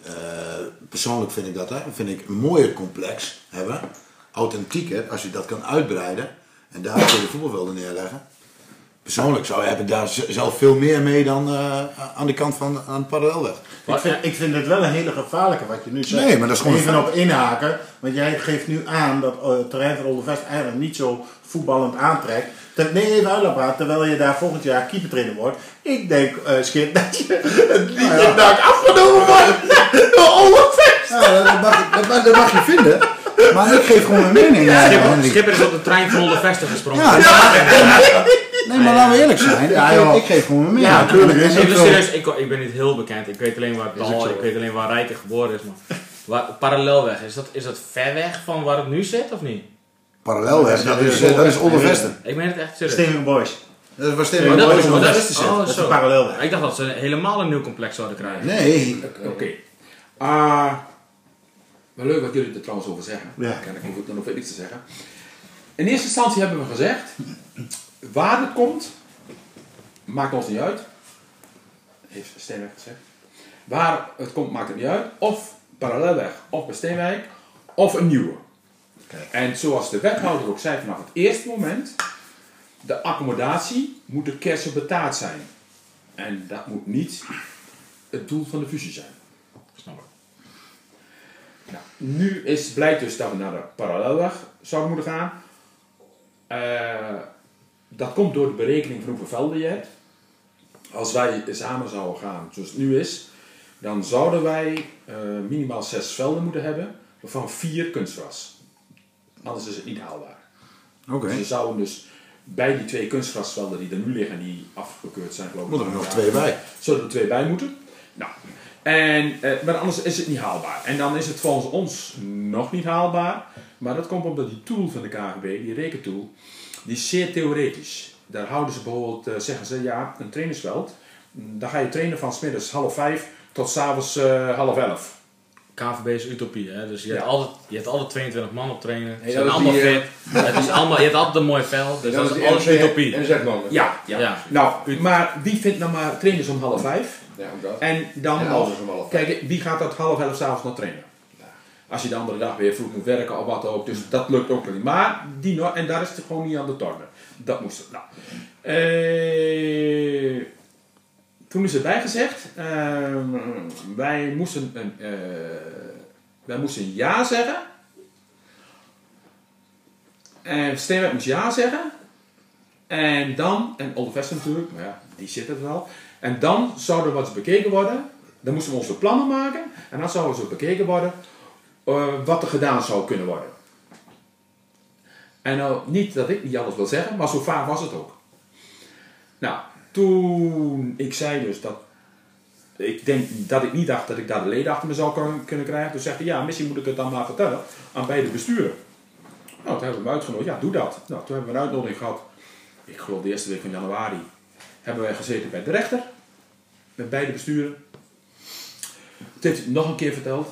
eh persoonlijk vind ik dat, hè, vind ik een mooier complex hebben. Authentieker, als je dat kan uitbreiden en daar kun je de voetbalvelden neerleggen. Persoonlijk zou, heb ik daar zelf veel meer mee dan eh, aan de kant van aan de parallelweg. Ik vind, ik vind het wel een hele gevaarlijke wat je nu zegt. Nee, maar dat is gewoon Even een op inhaken, want jij geeft nu aan dat eh, het terrein van Oldevest eigenlijk niet zo voetballend aantrekt. Nee, even uitlaten, terwijl je daar volgend jaar keepertrainer wordt. Ik denk, eh Schip, <laughs> dat je het liedje Nou ja. dak afgenomen wordt door Oldevest. Ja, dat, mag, dat, mag, dat mag je vinden, maar ik geef gewoon mijn mening. eh, Schipper. Schipper is op de trein van de Vesten gesprongen. Ja, <laughs> nee, maar laten we eerlijk zijn. Ja, ik, geef gewoon mijn mening. Ja, tuurlijk. Is Even serieus, ik, ik ben niet heel bekend. Ik weet alleen waar zo. ik weet alleen waar Rijker geboren is. Maar waar, parallelweg, is dat, is dat ver weg van waar het nu zit of niet? Parallelweg, dat is, eh, dat is ondervesten. Ik meen het echt serieus. Stevige Boys. Dat was dat, dat, oh, zit. Dat is een parallelweg. Ik dacht dat ze helemaal een nieuw complex zouden krijgen. Nee, Oké. Ah, maar leuk wat jullie er trouwens over zeggen. Ja. Kan ik hoef er nog veel iets te zeggen. In eerste instantie hebben we gezegd, waar het komt, maakt ons niet uit. Heeft Steenwijk gezegd. Waar het komt, maakt het niet uit. Of parallelweg, of bij Steenwijk, of een nieuwe. En zoals de wethouder ook zei vanaf het eerste moment, de accommodatie moet de kerst op de taart zijn. En dat moet niet het doel van de fusie zijn. Snap ik. Nou, nu is, blijkt dus dat we naar de parallelweg zouden moeten gaan. Eh, dat komt door de berekening van hoeveel velden je hebt. Als wij samen zouden gaan zoals het nu is, dan zouden wij eh, minimaal zes velden moeten hebben, waarvan vier kunstgras. Anders is het niet haalbaar. oké. Dus we zouden dus bij die twee kunstgrasvelden die er nu liggen, die afgekeurd zijn geloof ik. Moeten er nog twee bij. Zouden er twee bij moeten. Nou, en, eh, maar anders is het niet haalbaar. En dan is het volgens ons nog niet haalbaar. Maar dat komt omdat die tool van de KGB, die rekentool, die is zeer theoretisch. Daar houden ze bijvoorbeeld, eh, zeggen ze, ja, een trainersveld. mm, Daar ga je trainen van smiddags half vijf tot s'avonds eh half elf. KVB is utopie, hè? dus je, Ja. hebt altijd, je hebt altijd 22 man op trainen. Ze zijn allemaal die, eh, fit. Het is allemaal, je hebt altijd een mooi veld, dus dat, is alles utopie. En zeg man. Ja, ja. Ja. Nou, maar wie vindt nou maar trainers om half vijf? Ja, ook dat. En dan En nog, alles om half kijk, wie gaat dat half elf s'avonds nog trainen? Als je de andere dag weer vroeg moet werken of wat ook, dus dat lukt ook niet. Maar die en daar is het gewoon niet aan de tornen. Dat moest het. Nou. Eh, toen is erbij gezegd, ehm, wij moesten een, eh, wij moesten ja zeggen. En Steenwijk moest ja zeggen. En dan, en Oldevest natuurlijk, maar ja, die zit er wel. En dan zou er wat bekeken worden. Dan moesten we onze plannen maken. En dan zou er zo bekeken worden eh, wat er gedaan zou kunnen worden. En nou, niet dat ik niet alles wil zeggen, maar zo vaak was het ook. Nou, toen ik zei dus dat ik denk dat ik niet dacht dat ik daar de leden achter me zou kunnen- krijgen. Toen zei hij, ja, misschien moet ik het dan maar vertellen aan beide besturen. Nou, toen hebben we hem uitgenodigd. Ja, doe dat. Nou, toen hebben we een uitnodiging gehad. Ik geloof de eerste week van januari. Hebben wij gezeten bij de rechter. Met beide besturen. Het heeft nog een keer verteld.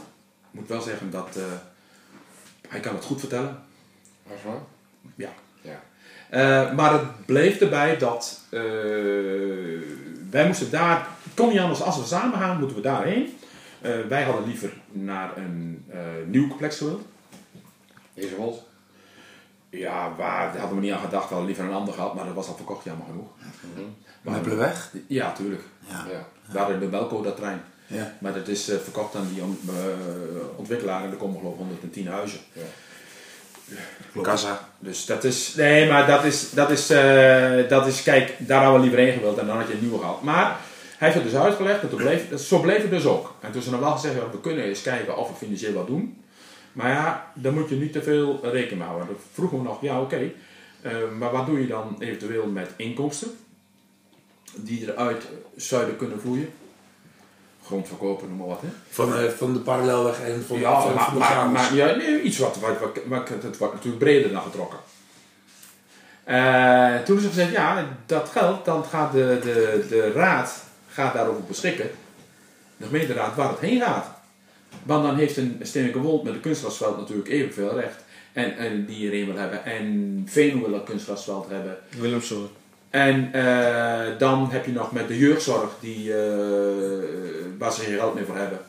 Ik moet wel zeggen dat eh, hij kan het goed vertellen. Was waar? Ja. Ja. Eh, maar het bleef erbij dat eh, wij moesten daar, het kon niet anders, als we samen gaan, moeten we daarheen. Eh, wij hadden liever naar een eh, nieuw complex gewild. Ezewold. Ja, waar, daar hadden we niet aan gedacht, we hadden liever een ander gehad, maar dat was al verkocht, jammer genoeg. Maar- Meppelenweg? Ja, tuurlijk. Ja. Ja. We hadden de Belco, dat trein. Ja. Maar dat is eh, verkocht aan die eh, ontwikkelaar en er komen geloof ik 110 huizen. Kassa. Dus dat is, nee, maar dat is, dat is, eh, dat is, kijk, daar hadden we liever heen gewild en dan had je een nieuwe gehad. Maar hij heeft het dus uitgelegd en toen bleef, dat- zo bleef het dus ook. En toen ze dan wel gezegd, ja, we kunnen eens kijken of we financieel wat doen. Maar ja, dan moet je niet te veel rekening mee houden. Dan vroegen we nog, ja oké, maar wat doe je dan eventueel met inkomsten? Die eruit zouden kunnen vloeien. Grond verkopen, noem maar wat hè. Van, eh, van de parallelweg en van, Ja, van, maar, van de maar, ja, nee, iets wat, wat, wat, wat- het wordt natuurlijk breder dan getrokken. Eh, toen is er gezegd, ja, dat geld, dan gaat de, de, de raad gaat daarover beschikken. De gemeenteraad waar het heen gaat. Want dan heeft een Steenlijke Wold met een kunstgrasveld natuurlijk evenveel recht. En, en die iedereen wil hebben. En Veen wil dat kunstgrasveld hebben. Willemsoort. En eh, dan heb je nog met de jeugdzorg die, eh, waar ze geen geld meer voor hebben.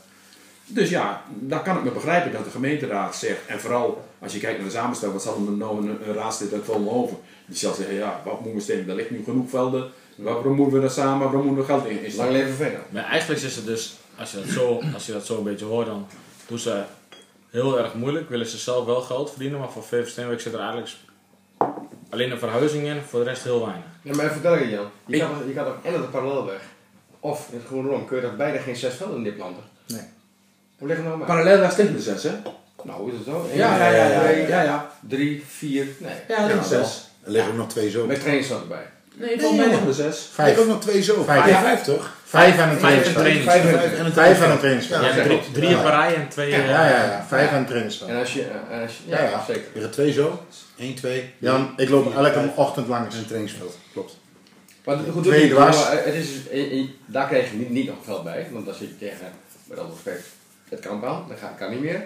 Dus ja, dan kan ik me begrijpen dat de gemeenteraad zegt, en vooral als je kijkt naar de samenstelling, wat zal er nou een, een raadslid uit Vollenhoven? Die zal zeggen, ja, wat moeten we steken? Er ligt nu genoeg velden, waarom moeten we dat samen, waarom moeten we geld in, in Lang leven verder. Maar eigenlijk is het dus, als je dat zo, als je dat zo een beetje hoort, dan doen ze heel erg moeilijk. Willen ze zelf wel geld verdienen, maar voor VV Steenwijk zit er eigenlijk alleen een verhuizing in, voor de rest heel weinig. Ja, maar vertel je Jan. Je Ik- kan, je kan ook en op de parallelweg. Of in het groene rond kun je dat beide geen zes velden neerplanten. Nee. Hoe ligt het nou maar? Parallel daar tegen de zes, hè? Nou, is het zo? Ja, ja, ja, ja, ja, ja. Drie, vier, nee. Ja, dat is wel. zes. Er liggen ook nog twee zo. Met trainingsveld erbij. Nee, volgens mij liggen er zes. Er liggen ook nog twee zo. Vijf. Ja, vijf toch? Vijf en een Vijf en trainingsveld. trainingsveld. Vijf en een Vijf en een trainingsveld. Ja, drie, ik. drie op rij en twee... Ja, eh, ja, ja. Vijf en een trainingsveld. En als je, en als je Ja, ja. zeker. Er liggen twee zo. Eén, twee. Jan, ik loop elke ochtend langs. En een trainingsveld. Klopt. Maar goed, Twee dwars. maar het is, eh, eh, daar krijg je niet, niet nog geld bij, want dan zit je tegen, met alle respect, het kamp aan, dat gaat, kan niet meer.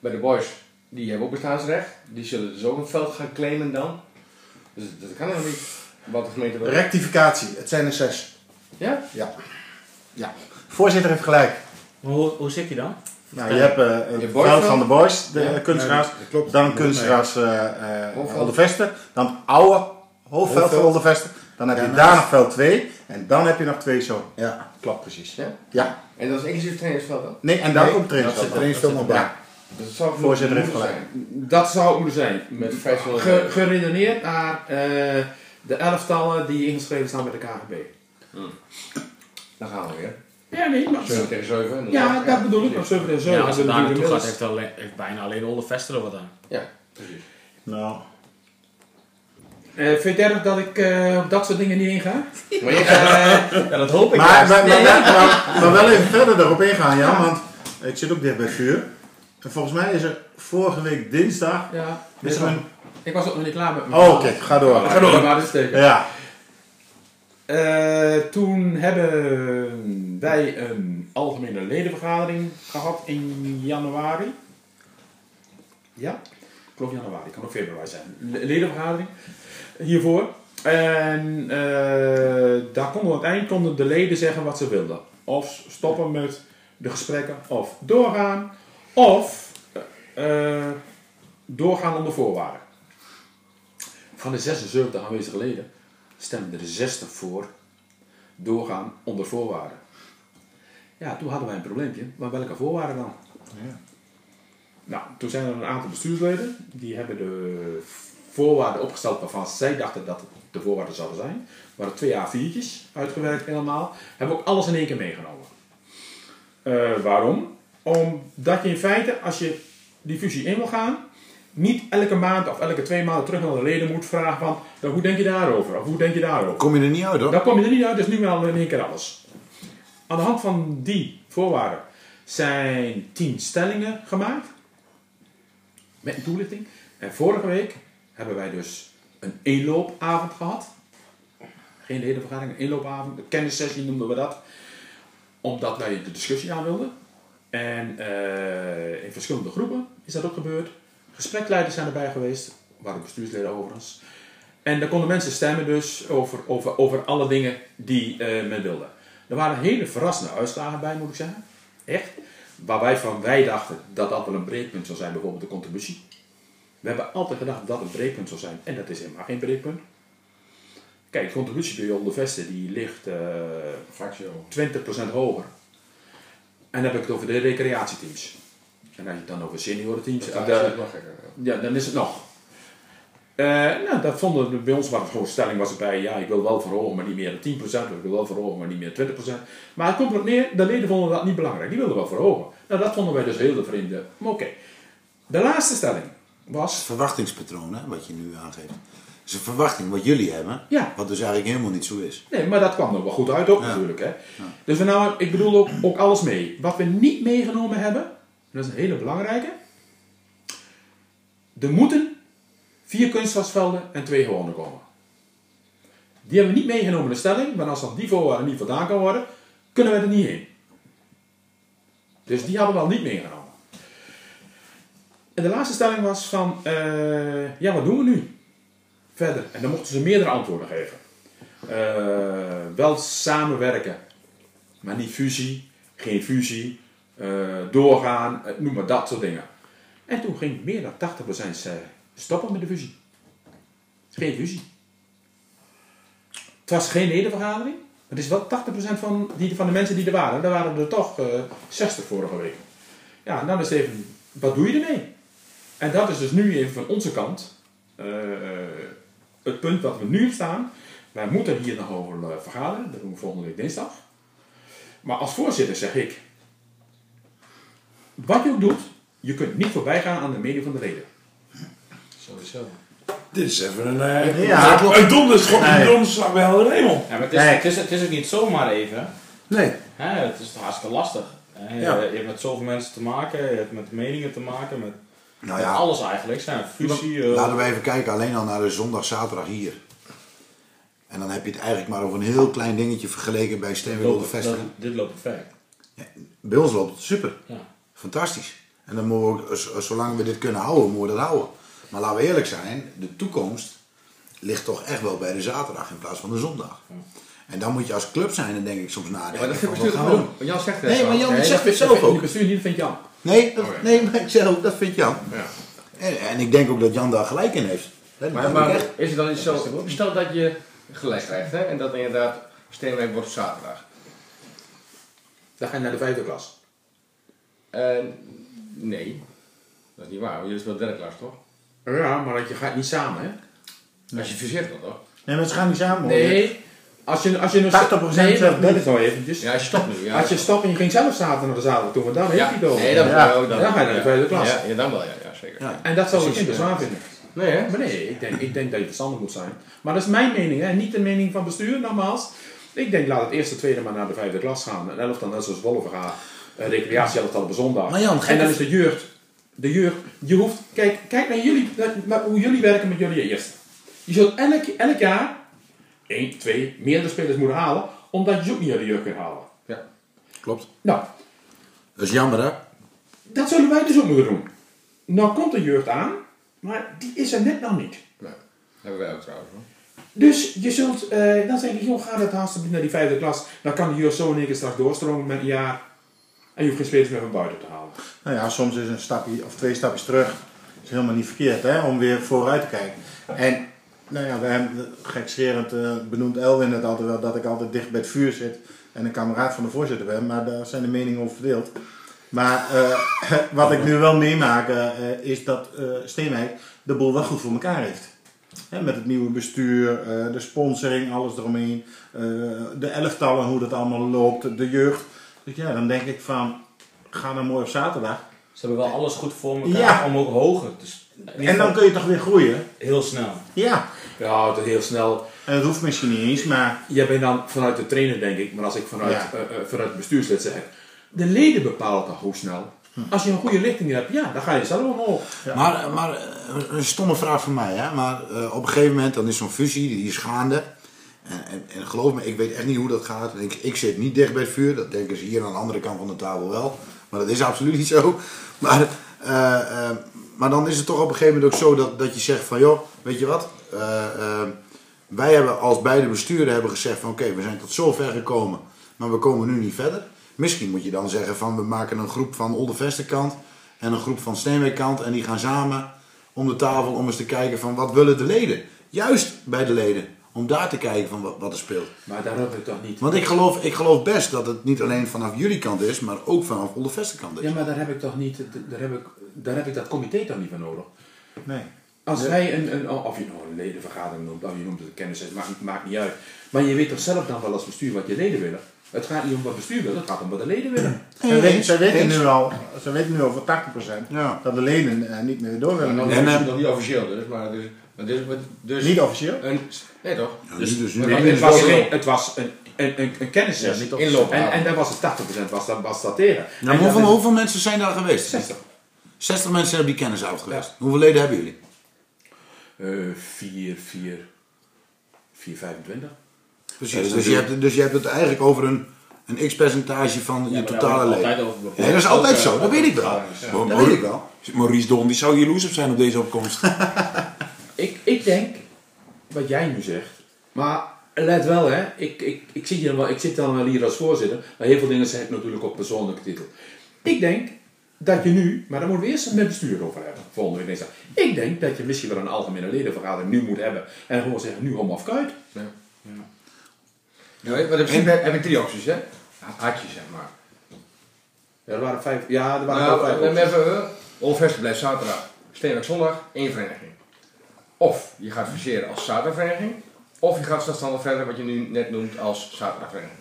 Bij de boys, die hebben ook bestaansrecht, die zullen dus ook een veld gaan claimen dan. Dus dat kan helemaal niet, wat de gemeente wil. Rectificatie, het zijn er zes. Ja? Ja. ja. Voorzitter heeft gelijk. Maar hoe, hoe zit die dan? Nou, je hebt eh, Je het boys veld van de boys, de Ja, kunstgras. nee, dat klopt. Dan kunstgras eh eh Hoofdveld. Oldevesten. Dan het oude hoofdveld van. Oldevesten. Dan heb je Ja, daar nog veld 2. En dan heb je nog twee zo. Ja. Klopt precies. Ja? Ja. En dat is inclusief trainingsveld dan? Nee, en dan Nee, komt Dat zit trainingsveld. trainingsveld nog bij. Ja. Het zou Voorzitter heeft gelijk. zijn. Dat zou moeten zijn. Met 500 Ge- geredeneerd naar eh, de elftallen die ingeschreven staan bij de KGB. Dan gaan we weer. Ja, nee, maar... 7 tegen 7. Ja, dat bedoel ik. Maar 7 en 7. Ja, als het daar naartoe gaat, heeft, alleen, heeft bijna alleen Oldevesten er wat aan. Ja, precies. Nou, Eh, vind je het erg dat ik eh, op dat soort dingen niet inga? <laughs> Maar je gaat, ja, dat hoop ik maar, maar, maar, maar, <laughs> maar wel even verder erop ingaan, Jan. Want ik zit ook dicht bij het vuur. En volgens mij is er vorige week dinsdag... Ja, Is er een... ik was ook nog niet klaar met mijn Oh, oké, ga door. Ga door, maar dat is teken. Ja. Eh, toen hebben wij een algemene ledenvergadering gehad in januari. Ja, ik geloof januari, kan ook februari zijn. Le- Ledenvergadering hiervoor. En eh, daar konden aan het eind konden de leden zeggen wat ze wilden. Of stoppen met de gesprekken, of doorgaan, of eh, doorgaan onder voorwaarden. Van de 76 aanwezige leden stemden er 60 voor doorgaan onder voorwaarden. Ja, toen hadden wij een probleempje. Maar welke voorwaarden dan? Nou, toen zijn er een aantal bestuursleden. Die hebben de voorwaarden opgesteld waarvan zij dachten dat het de voorwaarden zouden zijn. Er waren twee A4'tjes uitgewerkt helemaal. Hebben ook alles in één keer meegenomen. Eh, waarom? Omdat je in feite, als je die fusie in wil gaan, niet elke maand of elke twee maanden terug naar de leden moet vragen van, nou, hoe denk je daarover? Of hoe denk je daarover? Kom je er niet uit hoor. Dan kom je er niet uit, dus nu wel in één keer alles. Aan de hand van die voorwaarden zijn tien stellingen gemaakt. Met een toelichting. En vorige week hebben wij dus een inloopavond gehad. Geen ledenvergadering, een inloopavond. Een kennissessie noemden we dat. Omdat wij de discussie aan wilden. En eh, in verschillende groepen is dat ook gebeurd. Gesprekleiders zijn erbij geweest. Waren bestuursleden overigens. En daar konden mensen stemmen dus over, over, over alle dingen die eh, men wilde. Er waren hele verrassende uitslagen bij, moet ik zeggen. Echt. Waarbij van wij dachten dat dat wel een breekpunt zou zijn, bijvoorbeeld de contributie. We hebben altijd gedacht dat dat een breekpunt zou zijn. En dat is helemaal geen breekpunt. Kijk, de contributie bij Jolde Vesten die ligt eh, Vaak zo. 20% hoger. En dan heb ik het over de recreatieteams. En als je het dan over seniorenteams... Dat eh, de- nog gekker. ja, dan is het nog. Eh, nou, dat vonden we, bij ons was gewoon stelling was erbij, ja, ik wil wel verhogen, maar niet meer dan 10%, of ik wil wel verhogen, maar niet meer dan 20%. Maar het komt erop neer, de leden vonden dat niet belangrijk, die wilden wel verhogen. Nou, dat vonden wij dus heel de vrienden. Maar oké. De laatste stelling was, Verwachtingspatroon, hè, wat je nu aangeeft. Het is een verwachting wat jullie hebben, ja, wat dus eigenlijk helemaal niet zo is. nee, maar dat kwam er wel goed uit ook Ja. natuurlijk. Hè. Dus we nou, ik bedoel ook, ook alles mee. Wat we niet meegenomen hebben, dat is een hele belangrijke. Er moeten vier kunstgrasvelden en twee gewone komen. Die hebben we niet meegenomen in de stelling, maar als dat die voorwaarden niet voldaan kan worden, kunnen we er niet heen. Dus die hadden we al niet meegenomen. En de laatste stelling was van, eh, ja wat doen we nu? Verder. En dan mochten ze meerdere antwoorden geven. Eh, wel samenwerken, maar niet fusie, geen fusie, doorgaan, eh, noem maar dat soort dingen. En toen ging meer dan 80% zei, stoppen met de fusie. Geen fusie. Het was geen ledenvergadering. Het is wel 80% van, die, van de mensen die er waren. Daar waren er toch eh 60 vorige week. Ja, en dan is het even, wat doe je ermee? En dat is dus nu even van onze kant eh, het punt wat we nu staan. Wij moeten hier nog over eh, vergaderen. Dat doen we volgende week dinsdag. Maar als voorzitter zeg ik, wat je ook doet, je kunt niet voorbij gaan aan de mening van de leden. Sowieso. Dit is even een, eh Ja, een donderslag, Nee. een donderslag bij helder hemel. Ja, maar het is, het, is, het is ook niet zomaar even. Nee. Hè, het is hartstikke lastig. Hè, Ja. Je, je hebt met zoveel mensen te maken, je hebt met meningen te maken, met, Nou met ja, alles eigenlijk. Zijn fusie. eh, laten we even kijken alleen al naar de zondag, zaterdag hier. En dan heb je het eigenlijk maar over een heel klein dingetje vergeleken bij Vesten. dat- dit loopt perfect. Bij ons loopt het super. Ja. Fantastisch. En dan moeten we zolang we dit kunnen houden, moeten we dat houden. Maar laten we eerlijk zijn, de toekomst ligt toch echt wel bij de zaterdag in plaats van de zondag. En dan moet je als club zijn, dan denk ik soms Ja, nadenken. dat wat bestuur gaan toch we ook? doen? Want Jan zegt het Nee, maar Jan Nee, zegt dat het zelf ook. het bestuur niet, vindt Jan. Nee, dat, Oh, ja. nee, maar ik zeg ook, dat vindt Jan. Ja. En, en ik denk ook dat Jan daar gelijk in heeft. Dat Maar, ik echt. is het dan niet zo, stel dat je gelijk krijgt hè, en dat inderdaad Steenwijk wordt zaterdag. Dan ga je naar de vijfde klas. Eh, nee, dat is niet waar, want jullie speelt derde klas toch? Ja, maar je gaat niet samen, hè? Als je fuseert dan toch? Nee, maar ze gaan niet samen. hoor. Nee. Als je, als je nog 80% nee, zegt dat, niet. dat is nou eventjes. Ja, als je stopt nu. Ja. Als je stopt en je ging zelf zaterdag naar de zaterdag toe, maar dan heeft ja. hij het over. Nee, dat Ja. ook dan. Dan ga je naar de vijfde klas. Ja, ja, dan wel, ja, ja zeker. Ja. En dat zou ik ja. bezwaar vinden. Nee hè? Maar nee, ik denk, ik denk dat je verstandig moet zijn. Maar dat is mijn mening, hè? niet de mening van bestuur, nogmaals. Ik denk, laat het eerste, tweede maar naar de vijfde klas gaan. En elf dan net zoals Wolven gaat. Uh, recreatie elftal op een zondag. Maar Jan, en dan is- de jeugd. De jeugd, je hoeft, kijk, kijk naar jullie, naar hoe jullie werken met jullie eerste. Je zult elk, elk jaar één, twee, meerdere spelers moeten halen, omdat je ook niet uit de jeugd kunt halen. Klopt. Nou, Dat is jammer hè? dat zullen wij dus ook moeten doen. Nou komt de jeugd aan, maar die is er net nog niet. Nee, hebben wij ook trouwens hoor. Dus je zult, eh, dan zeg ik, joh, ga dat haast naar die vijfde klas. Dan kan de jeugd zo in één keer straks doorstromen met een jaar. En je hoeft geen spelers meer van buiten te halen. Nou ja, soms is een stapje of twee stapjes terug is helemaal niet verkeerd hè, om weer vooruit te kijken. En nou ja, we hebben gekscherend eh, benoemt Elwin het altijd wel dat ik altijd dicht bij het vuur zit en een kameraad van de voorzitter ben, maar daar zijn de meningen over verdeeld. Maar eh, <laughs> wat ik nu wel meemaak eh, is dat eh Steenwijk de boel wel goed voor elkaar heeft. Met het nieuwe bestuur, de sponsoring, alles eromheen, de elftallen, hoe dat allemaal loopt, de jeugd. Dus ja, dan denk ik van, ga nou mooi op zaterdag. Ze hebben wel alles goed voor elkaar Ja. om ook hoger te, s- En dan kun je toch weer groeien? Heel snel. Ja. Ja, heel snel. En dat hoeft misschien niet eens, maar... Jij bent dan vanuit de trainer, denk ik, maar als ik vanuit, Ja. eh, eh, vanuit het bestuurslid zeg, de leden bepalen toch hoe snel. Als je een goede lichting hebt, ja, dan ga je zelf omhoog. Maar, maar eh, een stomme vraag van mij, hè? maar eh, op een gegeven moment dan is zo'n fusie, die is gaande. En, en, geloof me, ik weet echt niet hoe dat gaat. Ik, ik zit niet dicht bij het vuur, dat denken ze hier aan de andere kant van de tafel wel. Maar dat is absoluut niet zo. <laughs> Maar, eh, eh, maar dan is het toch op een gegeven moment ook zo dat, dat je zegt van joh, weet je wat? Eh, wij hebben als beide besturen hebben gezegd van oké, we zijn tot zover gekomen, maar we komen nu niet verder. Misschien moet je dan zeggen van we maken een groep van Oldervesterkant en een groep van Steenwijkkant en die gaan samen om de tafel om eens te kijken van wat willen de leden. Juist bij de leden, om daar te kijken van wat, wat er speelt. Maar daar heb ik toch niet. Want ik geloof, ik geloof best dat het niet alleen vanaf jullie kant is, maar ook vanaf Oldervesterkant is. Ja, maar daar heb ik toch niet, daar heb ik, daar heb ik dat comité toch niet voor nodig. Nee. Als wij een, een, of je nou een ledenvergadering noemt, of je noemt het een kennis, maakt, maakt niet uit. Maar je weet toch zelf dan wel als bestuur wat je leden willen. Het gaat niet om wat bestuur wil, het gaat om wat de leden willen. Zij, weten, zij, weten nu al, zij weten nu al voor 80% Ja. dat de leden eh, niet meer door willen. En, niet- eh, nog niet officieel dus, maar dus, maar dus, dus Niet officieel? een, nee toch? Ja, dus, dus Nee, het, was geen, het was een, een, een, een kennissessie. Ja, niet Inloop. en, en daar was het 80% was, dat- was dat tegen. Ja, En maar hoeveel, dat is hoeveel mensen zijn daar geweest? 60. 60 mensen hebben die kennisavond geweest. Hoeveel leden hebben jullie? Eh 4, 4, 4, 25. Precies. dus, je hebt, dus je hebt het eigenlijk over een, een x-percentage van je totale over Nee, dat is altijd zo, dat weet ik wel. Dat weet ik wel. Maurice Don, die zou jaloers op zijn op deze opkomst. <laughs> Ik, ik denk, wat jij nu zegt, maar let wel hè, ik, ik, ik, zit hier wel, ik zit dan wel hier als voorzitter, maar heel veel dingen zeg ik natuurlijk op persoonlijke titel. Ik denk dat je nu, maar daar moeten we eerst met het bestuur over hebben, volgende week dinsdag. Ik denk dat je misschien wel een algemene ledenvergadering nu moet hebben en gewoon zeggen, nu om of kuit. Ja, weet je, want in principe heb je drie opties, hè? Had je, zeg maar. Ja, er waren vijf, ja, er waren Nou, wel vijf we opties. hebben Olvesten blijft zaterdag, Steenwijk zondag, één vereniging. Of je gaat fuseren als zaterdagvereniging, of je gaat zelfstandig verder, wat je nu net noemt als zaterdagvereniging.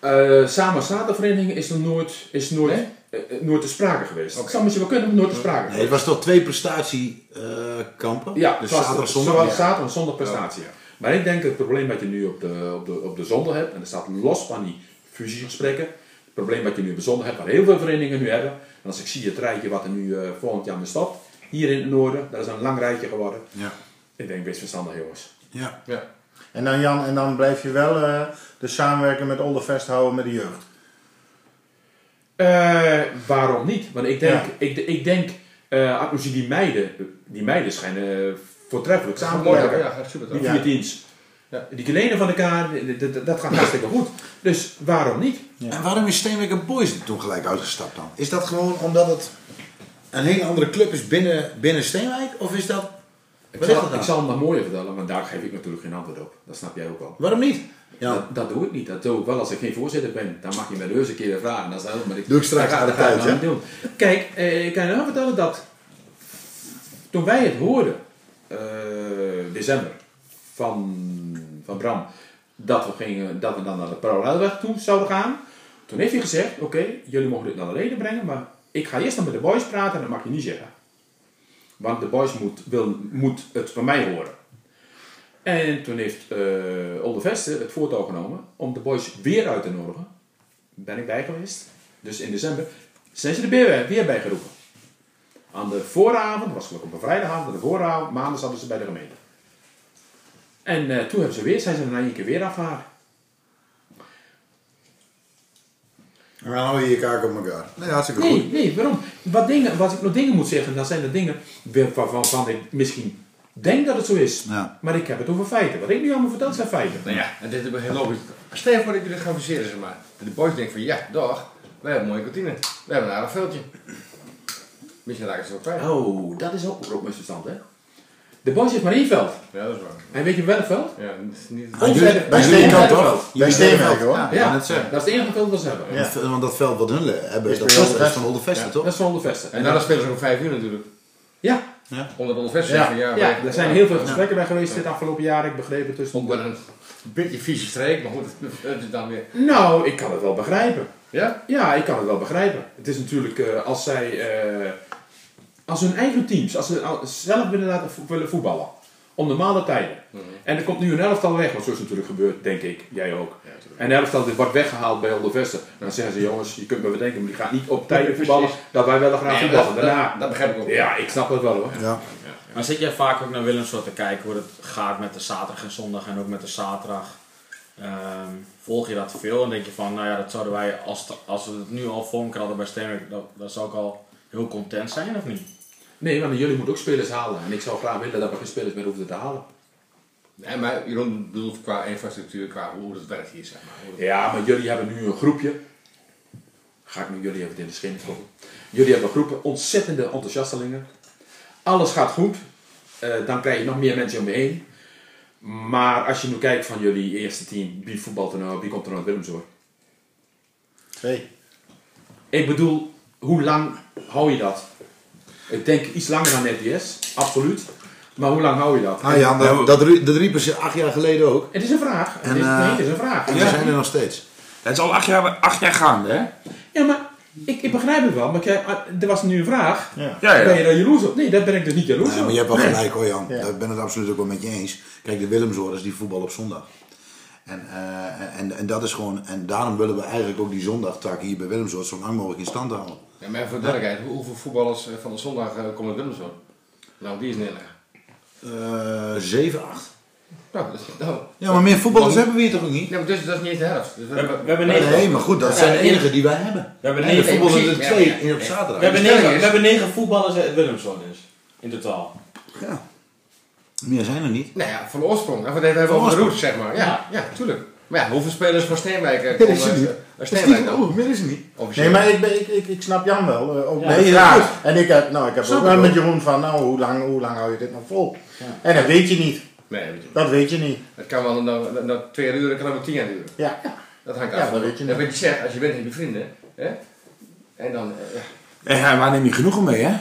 Eh, samen Statenvereniging is nog nooit, is nooit, Nee? eh, eh, nooit te sprake geweest. Oké. Dat zou misschien wel kunnen, maar nooit te sprake Nee, het was toch twee prestatiekampen? Ja, dus zaterdag, zondag. zowel Ja. zaterdag en zondag prestatie. Maar ik denk het probleem wat je nu op de, op, de, op de zondag hebt, en dat staat los van die fusiegesprekken, het probleem wat je nu op de zondag hebt, wat heel veel verenigingen nu hebben, en als ik zie het rijtje wat er nu eh, volgend jaar mee stopt, hier in het noorden, dat is een lang rijtje geworden. Ja. Ik denk best verstandig jongens. Ja. Ja. En dan Jan, en dan blijf je wel eh, de samenwerking met Oldervest houden met de jeugd. Eh, waarom niet? Want ik denk, Ja. ik, ik denk eh, als je die meiden, die meiden schijnen voortreffelijk samen te Mooi, werken. ja, super Die vier teams. Ja. Die klenen van elkaar, dat- gaat hartstikke goed. Dus waarom niet? En waarom is Steenwijk Boys er toen gelijk uitgestapt dan? Is dat gewoon omdat het een hele andere club is binnen, binnen Steenwijk? Of is dat... Ik Wat is zal, dat dan? ik zal hem nog mooier vertellen, maar daar geef ik natuurlijk geen antwoord op. Dat snap jij ook wel. Waarom niet? Ja. Dat, dat doe ik niet. Dat doe ik wel als ik geen voorzitter ben. Dan mag je me heus een keer vragen. Dat is heel, maar ik, Doe ik straks aan de tijd, nou niet doen. Kijk, eh, ik kan je nou vertellen dat toen wij het hoorden, eh, december, van, van Bram, dat we, gingen, dat we dan naar de parallelweg toe zouden gaan. Toen heeft hij gezegd, oké, jullie mogen dit naar de leden brengen, maar ik ga eerst dan met de boys praten en dat mag je niet zeggen. Want de boys moet, wil, moet het van mij horen. En toen heeft uh, Olde Veste het voortouw genomen om de boys weer uit te nodigen. Ben ik bij geweest. Dus in december zijn ze er weer, weer bij geroepen. Aan de vooravond, was gelukkig op een vrijdagavond, de vooravond, maandag zaten ze bij de gemeente. En uh, toen hebben ze weer, zijn ze er één keer weer afgehaald. En dan hou je je kaak op elkaar. Nee, hartstikke goed. Nee, nee, waarom? Wat, dingen, wat ik nog dingen moet zeggen, dan zijn er dingen waarvan, ik misschien denk dat het zo is. Ja. Maar ik heb het over feiten. Wat ik nu allemaal vertel zijn feiten. Nou ja, en dit is heel logisch. Stel je voor dat je dit gaat fuseren, zeg maar. En de boys denken van, ja, dag, wij hebben een mooie kantine. We hebben een aardig veldje. Misschien raken ze ook kwijt. Oh, dat is ook een groot misverstand, hè? De boys heeft maar één veld. Ja, dat is waar. En weet je welk veld? Ja, het is niet... Ah, Ontzettend- bij veld. toch? Bij Steenwijk hoor. Ja, dat is het enige veld dat ze hebben. Ja. Want- Want dat veld wat hun hebben, Is dat bij is Oldervesten. van Oldervesten, Ja. toch? Dat is van Ondervesten. En daarna spelen ze om vijf uur natuurlijk. Ja, Onder ja, zeggen, ja, er zijn heel veel gesprekken bij geweest dit afgelopen jaar, ik begreep het dus. Ook wel een beetje vieze streek, maar goed, <laughs> het is dan weer... Nou, ik kan het wel begrijpen. Ja? Ja, ik kan het wel begrijpen. Het is natuurlijk, eh, als zij... als hun eigen teams, als ze zelf willen laten vo- willen voetballen, om normale tijden. En er komt nu een elftal weg, want zo is het natuurlijk gebeurd, denk ik, jij ook. en de elftal dit wordt weggehaald bij Ondervesten. Dan zeggen ze, jongens, je kunt me bedenken, maar die gaat niet op tijden voetballen, dat wij wel graag voetballen. dat, Daarna, dat, dat begrijp ik ook. ja, ik snap dat wel hoor. Ja. Maar zit jij vaak ook naar Willemsort te kijken hoe het gaat met de zaterdag en zondag en ook met de zaterdag? Ehm, volg je dat veel en denk je van, nou ja, dat zouden wij, als, het- als we het nu al elkaar hadden bij Steenwijk, dat, dat zou ik al heel content zijn of niet? Nee, want jullie moeten ook spelers halen. En ik zou graag willen dat we geen spelers meer hoeven te halen. Nee, maar Jeroen bedoelt qua infrastructuur, qua hoe het werkt hier, zeg maar. Het- Ja, maar jullie hebben nu een groepje. Ga ik nu jullie even in de schenen stoppen. Jullie hebben een groep ontzettende enthousiastelingen. Alles gaat goed. Eh, dan krijg je nog meer mensen om je heen. Maar als je nu kijkt van jullie eerste team, wie voetbalt er nou, wie komt er nou uit Willemshoor? Twee. Ik bedoel, hoe lang hou je dat? Ik denk iets langer dan NTS, absoluut. Maar hoe lang hou je dat? Ah Jan, dat, dat, dat riepen ze acht jaar geleden ook. Het is een vraag. En, het, is, eh, nee, het is een vraag. En Ja. we zijn er nog steeds. Het is al acht jaar, acht jaar gaande, hè? Ja, maar ik, ik begrijp het wel. Maar kijk, ah, er was nu een vraag. Ja. Ja, Ben ja. je daar jaloers op? Nee, daar ben ik dus niet jaloers Nee, op. maar je hebt wel Nee. gelijk hoor Jan. Ja. Daar ben ik het absoluut ook wel met je eens. Kijk, de Willemshoorders die voetballen op zondag. En, eh, en, en dat is gewoon, en daarom willen we eigenlijk ook die zondagtak hier bij Willemshoort zo lang mogelijk in stand houden. Ja, maar voor de duidelijkheid, hoe- hoeveel voetballers eh, van de zondag eh, komen uit Willemshoorn? Nou, die is neerleggen. Eh 7, 8. Nou, dat is, nou, Ja, maar meer voetballers hebben we hier toch ook niet? nee, maar dus, dat is niet eens de helft. Dus we, We hebben, we hebben negen, Nee, maar goed, dat zijn de enige die wij hebben. we hebben En negen, voetballen er twee Ja, ja, in op zaterdag. we hebben negen, we hebben negen voetballers uit Willemsort dus, in totaal. Ja. Meer zijn er niet. Nou ja, van oorsprong. En wat hebben we Van over de route, zeg maar. Ja, Ja. ja, tuurlijk. Maar ja, hoeveel spelers van Steenwijk eh, <laughs> komen is er niet. eh, Steenwijk dan? Oh, meer is er niet. Officieel. Nee, maar ik, ben, ik, ik, ik snap Jan wel. eh, ook Ja, met nee, ja. En ik heb, nou, ik heb Snap ook wel met Jeroen van, nou, hoe lang, hoe lang hou je dit nog vol? Ja. En dat weet je niet. Nee, weet je. Dat weet je niet. Het kan wel na, na, na twee jaar duren, het kan ook wel tien jaar duren. Ja, ja. Dat hangt Ja, af. dat weet je niet. En wat je zegt, als je bent, heb je vrienden. Hè? En dan, ja, Ja, waar neem je genoegen mee, hè?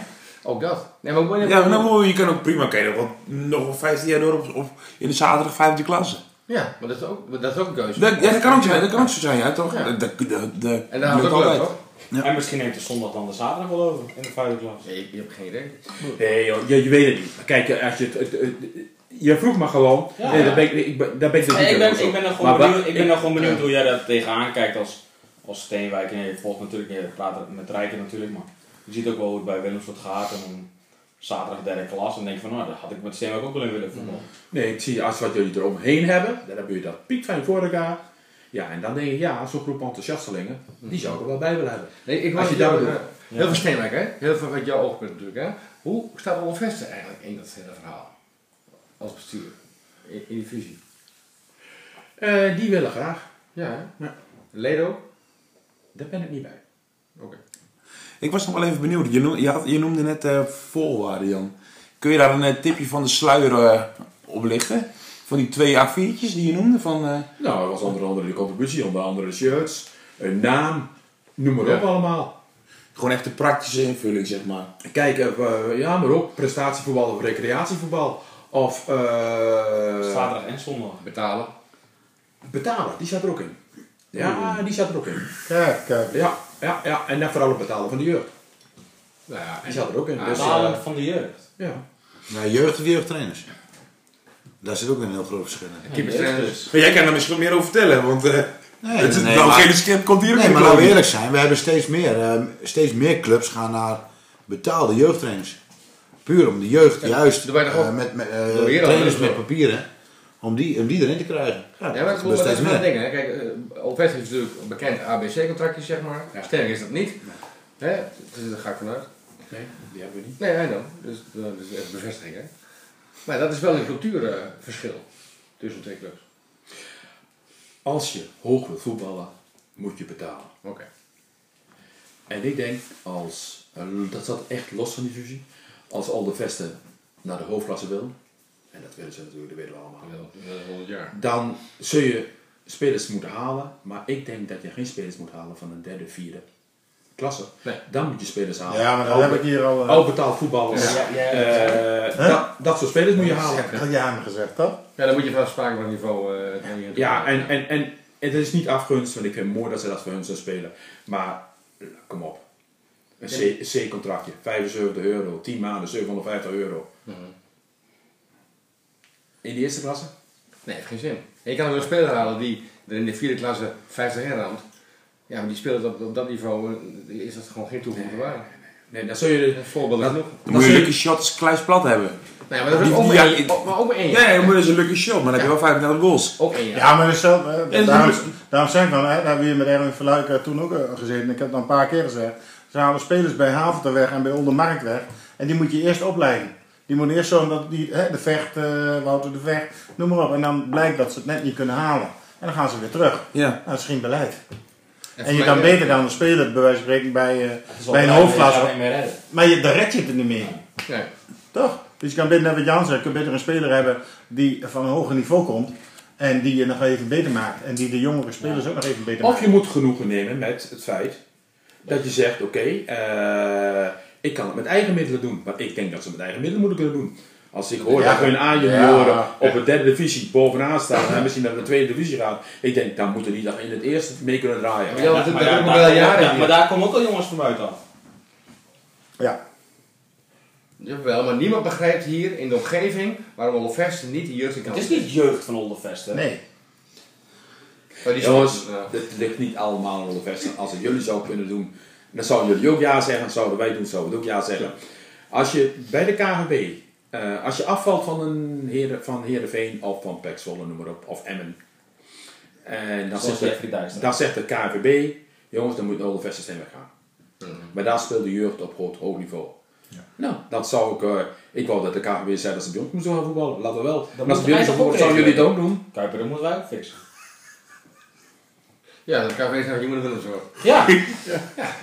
ook dat. Nee, maar Ja, maar nou, je kan ook prima kijken. Want nog wel 15 jaar door op, op, in de zaterdag vijfde klasse. Ja, maar dat is ook, dat is ook een keuze. Dat, ja, dat kan ook zijn, dat kan ook zo zijn, ja, toch? Ja. De, de, de, de, En het ook altijd. toch? En misschien neemt de zondag dan de zaterdag wel over in de vijfde klas. Nee, je, hebt geen idee. Nee, joh, je, je weet het niet. Kijk, als je het, het- het- je vroeg me gewoon. Ja, nee, ja. daar ben ik, daar ben ik dus Nee, niet ik, ben, ik ben Maar gewoon benieuwd, ik ben er gewoon benieuwd ja. hoe jij daar tegenaan kijkt als, als Steenwijk. En je volgt natuurlijk, je praat met Rijken natuurlijk, maar je ziet ook wel hoe het bij Willemsort gaat. En dan zaterdag derde klas en denk je van, nou, dat had ik met Steenwijk ook wel in willen voetballen. Nee, ik zie als wat jullie eromheen hebben, dan hebben jullie dat piekfijn voor elkaar. Ja, en dan denk ik, ja, zo'n groep enthousiastelingen, die zou ik er wel bij willen hebben. Nee, ik Als was je je dat daar bedoelt. Heel veel Steenwijk, hè? Heel veel uit jouw oogpunt natuurlijk, hè? Hoe staat Olaf Vester eigenlijk in dat hele verhaal? Als bestuur. In, in die fusie. Eh, die willen graag. Ja, hè? Ja. Ledo? Daar ben ik niet bij. Ik was nog wel even benieuwd. Je noemde, je had- je noemde net eh, voorwaarden, Jan. Kun je daar een eh, tipje van de sluier eh, op lichten? Van die twee A4'tjes die je noemde? Van, eh, Nou, dat was onder andere de contributie, onder andere de shirts, een naam, noem maar Ja. op allemaal. gewoon echt de praktische invulling, zeg maar. Kijk, eh, ja, maar ook prestatievoetbal of recreatievoetbal. Of eh, Zaterdag en zondag. Betalen. betalen, die staat er ook in. Ja, die staat er ook in. Kijk, kijk. Ja, ja, ja. en dan vooral het betalen van de jeugd. Nou ja, Die staat er ook in. Dus, Betalen eh, van de jeugd. ja. Ja, jeugd of jeugdtrainers. Daar zit ook een heel groot verschil in. keeperstrainers. Maar jij kan daar misschien wat meer over vertellen, want eh Nee, het, nee, nou, maar- geen komt hier ook Nee, maar laten we eerlijk zijn. We hebben steeds meer, eh, steeds meer clubs gaan naar betaalde jeugdtrainers. Puur om de jeugd juist eh, met, met eh, trainers dus met papieren. Om die, om die erin te krijgen. Ja, Ja, maar dat, is steeds wel een meer. ding, hè. Kijk, uh, natuurlijk een bekend ABC-contractje, zeg maar. Ja. Sterk is dat niet. Hè? Dus daar ga ik vanuit. Nee, die hebben we niet. Nee, I know. Dus eh, dat is even bevestiging, hè. Maar dat is wel een cultuurverschil tussen twee clubs. Als je hoog wilt voetballen, moet je betalen. Oké. En ik denk, als, eh, dat staat echt los van die fusie, als al de vesten naar de hoofdklasse wil, en dat willen ze natuurlijk, dat weten we allemaal, Wel, wel 100 jaar. dan zul je spelers moeten halen, maar ik denk dat je geen spelers moet halen van een derde, vierde klasse. Nee. Dan moet je spelers halen. Ja, maar dat Al- heb ik hier al... eh, Al betaald voetballers. Ja, ja, ja. Eh, Huh? dat, dat soort spelers moet je halen. had jij hem gezegd, toch? Ja, dan moet je van sprake van niveau... eh, je- Ja, en, en, en het is niet afgunst, want ik vind het mooi dat ze dat voor hun zo spelen. Maar, eh, kom op. Een C- een C-contractje, 75 euro, 10 maanden, 750 euro. Mhm. In de eerste klasse? Nee, heeft geen zin. En je kan ook een speler halen die er in de vierde klasse 50 in ramt. Ja, maar die speelt op, op dat niveau, eh, is dat gewoon geen toegevoegde waarde. Nee, dan zul je... Dat voorbeelden genoeg. Dan moet je een lucky shot als Kluis plat hebben. Nee, maar dat is ook maar één, maar ook. Nee, dan moet je dus een lucky shot, maar dan heb je wel 35 goals. Ook één jaar. Ja, maar dus zo, eh, daarom, ze- daarom zeg ik van, hè, daar hebben we hier met Erwin Verluik eh, toen ook gezeten. Ik heb het al een paar keer gezegd. Ze halen spelers bij Haventerweg en bij Ondermarkt weg. En die moet je eerst opleiden. Die moeten eerst zorgen dat die, hè, de vecht, eh, Wouter de Vecht, noem maar op. En dan blijkt dat ze het net niet kunnen halen. En dan gaan ze weer terug. Ja. Nou, dat is geen beleid. En, je kan beter dan een speler, bij wijze van spreken, bij, eh, bij een hoofdklasse. meer. Maar je, daar red je het er niet mee. Nee. Toch? Dus je kan beter, net wat Jan zegt, je kunt beter een speler hebben die van een hoger niveau komt. En die je nog even beter maakt. En die de jongere spelers ook nog even beter Of maakt. je moet genoegen nemen met het feit dat je zegt, oké, eh, ik kan het met eigen middelen doen. Maar ik denk dat ze het met eigen middelen moeten kunnen doen. Als ik hoor Ja. dat hun A-junioren Ja. op de derde divisie bovenaan staan en misschien naar de tweede divisie gaan. Ik denk, dan moeten die dan in het eerste mee kunnen draaien. Ja, maar, we daar- wel jaren ja, hier. maar daar komen ook al jongens van buiten af. Ja. Jawel, maar niemand begrijpt hier in de omgeving waarom Olaf Versten niet de jeugd kan. Het is niet jeugd van Oldervesten. Nee. Maar die Jongens, ja. het ligt niet allemaal aan. Als het jullie zou kunnen doen, dan zouden jullie ook ja zeggen. Zouden wij doen, zouden we ook ja zeggen. Als je bij de KVB, eh, als je afvalt van een Heer, van Heerenveen of van Pek Zwolle, noem maar op, of Emmen. En dan Zoals zegt, de, dan zegt de KVB, jongens, dan moet Olde Vesten weggaan. Mhm. Maar daar speelt de jeugd op groot hoog niveau. Nou, dat zou ik, eh, ik wou dat de KVB zei dat ze bij ons moesten gaan voetballen. Laten we wel. Dat Maar als bij ons jullie het ook doen? Kuiper, dat moeten wij ook fixen. Ja, dat kan wezen dat je moet willen zorgen. Ja,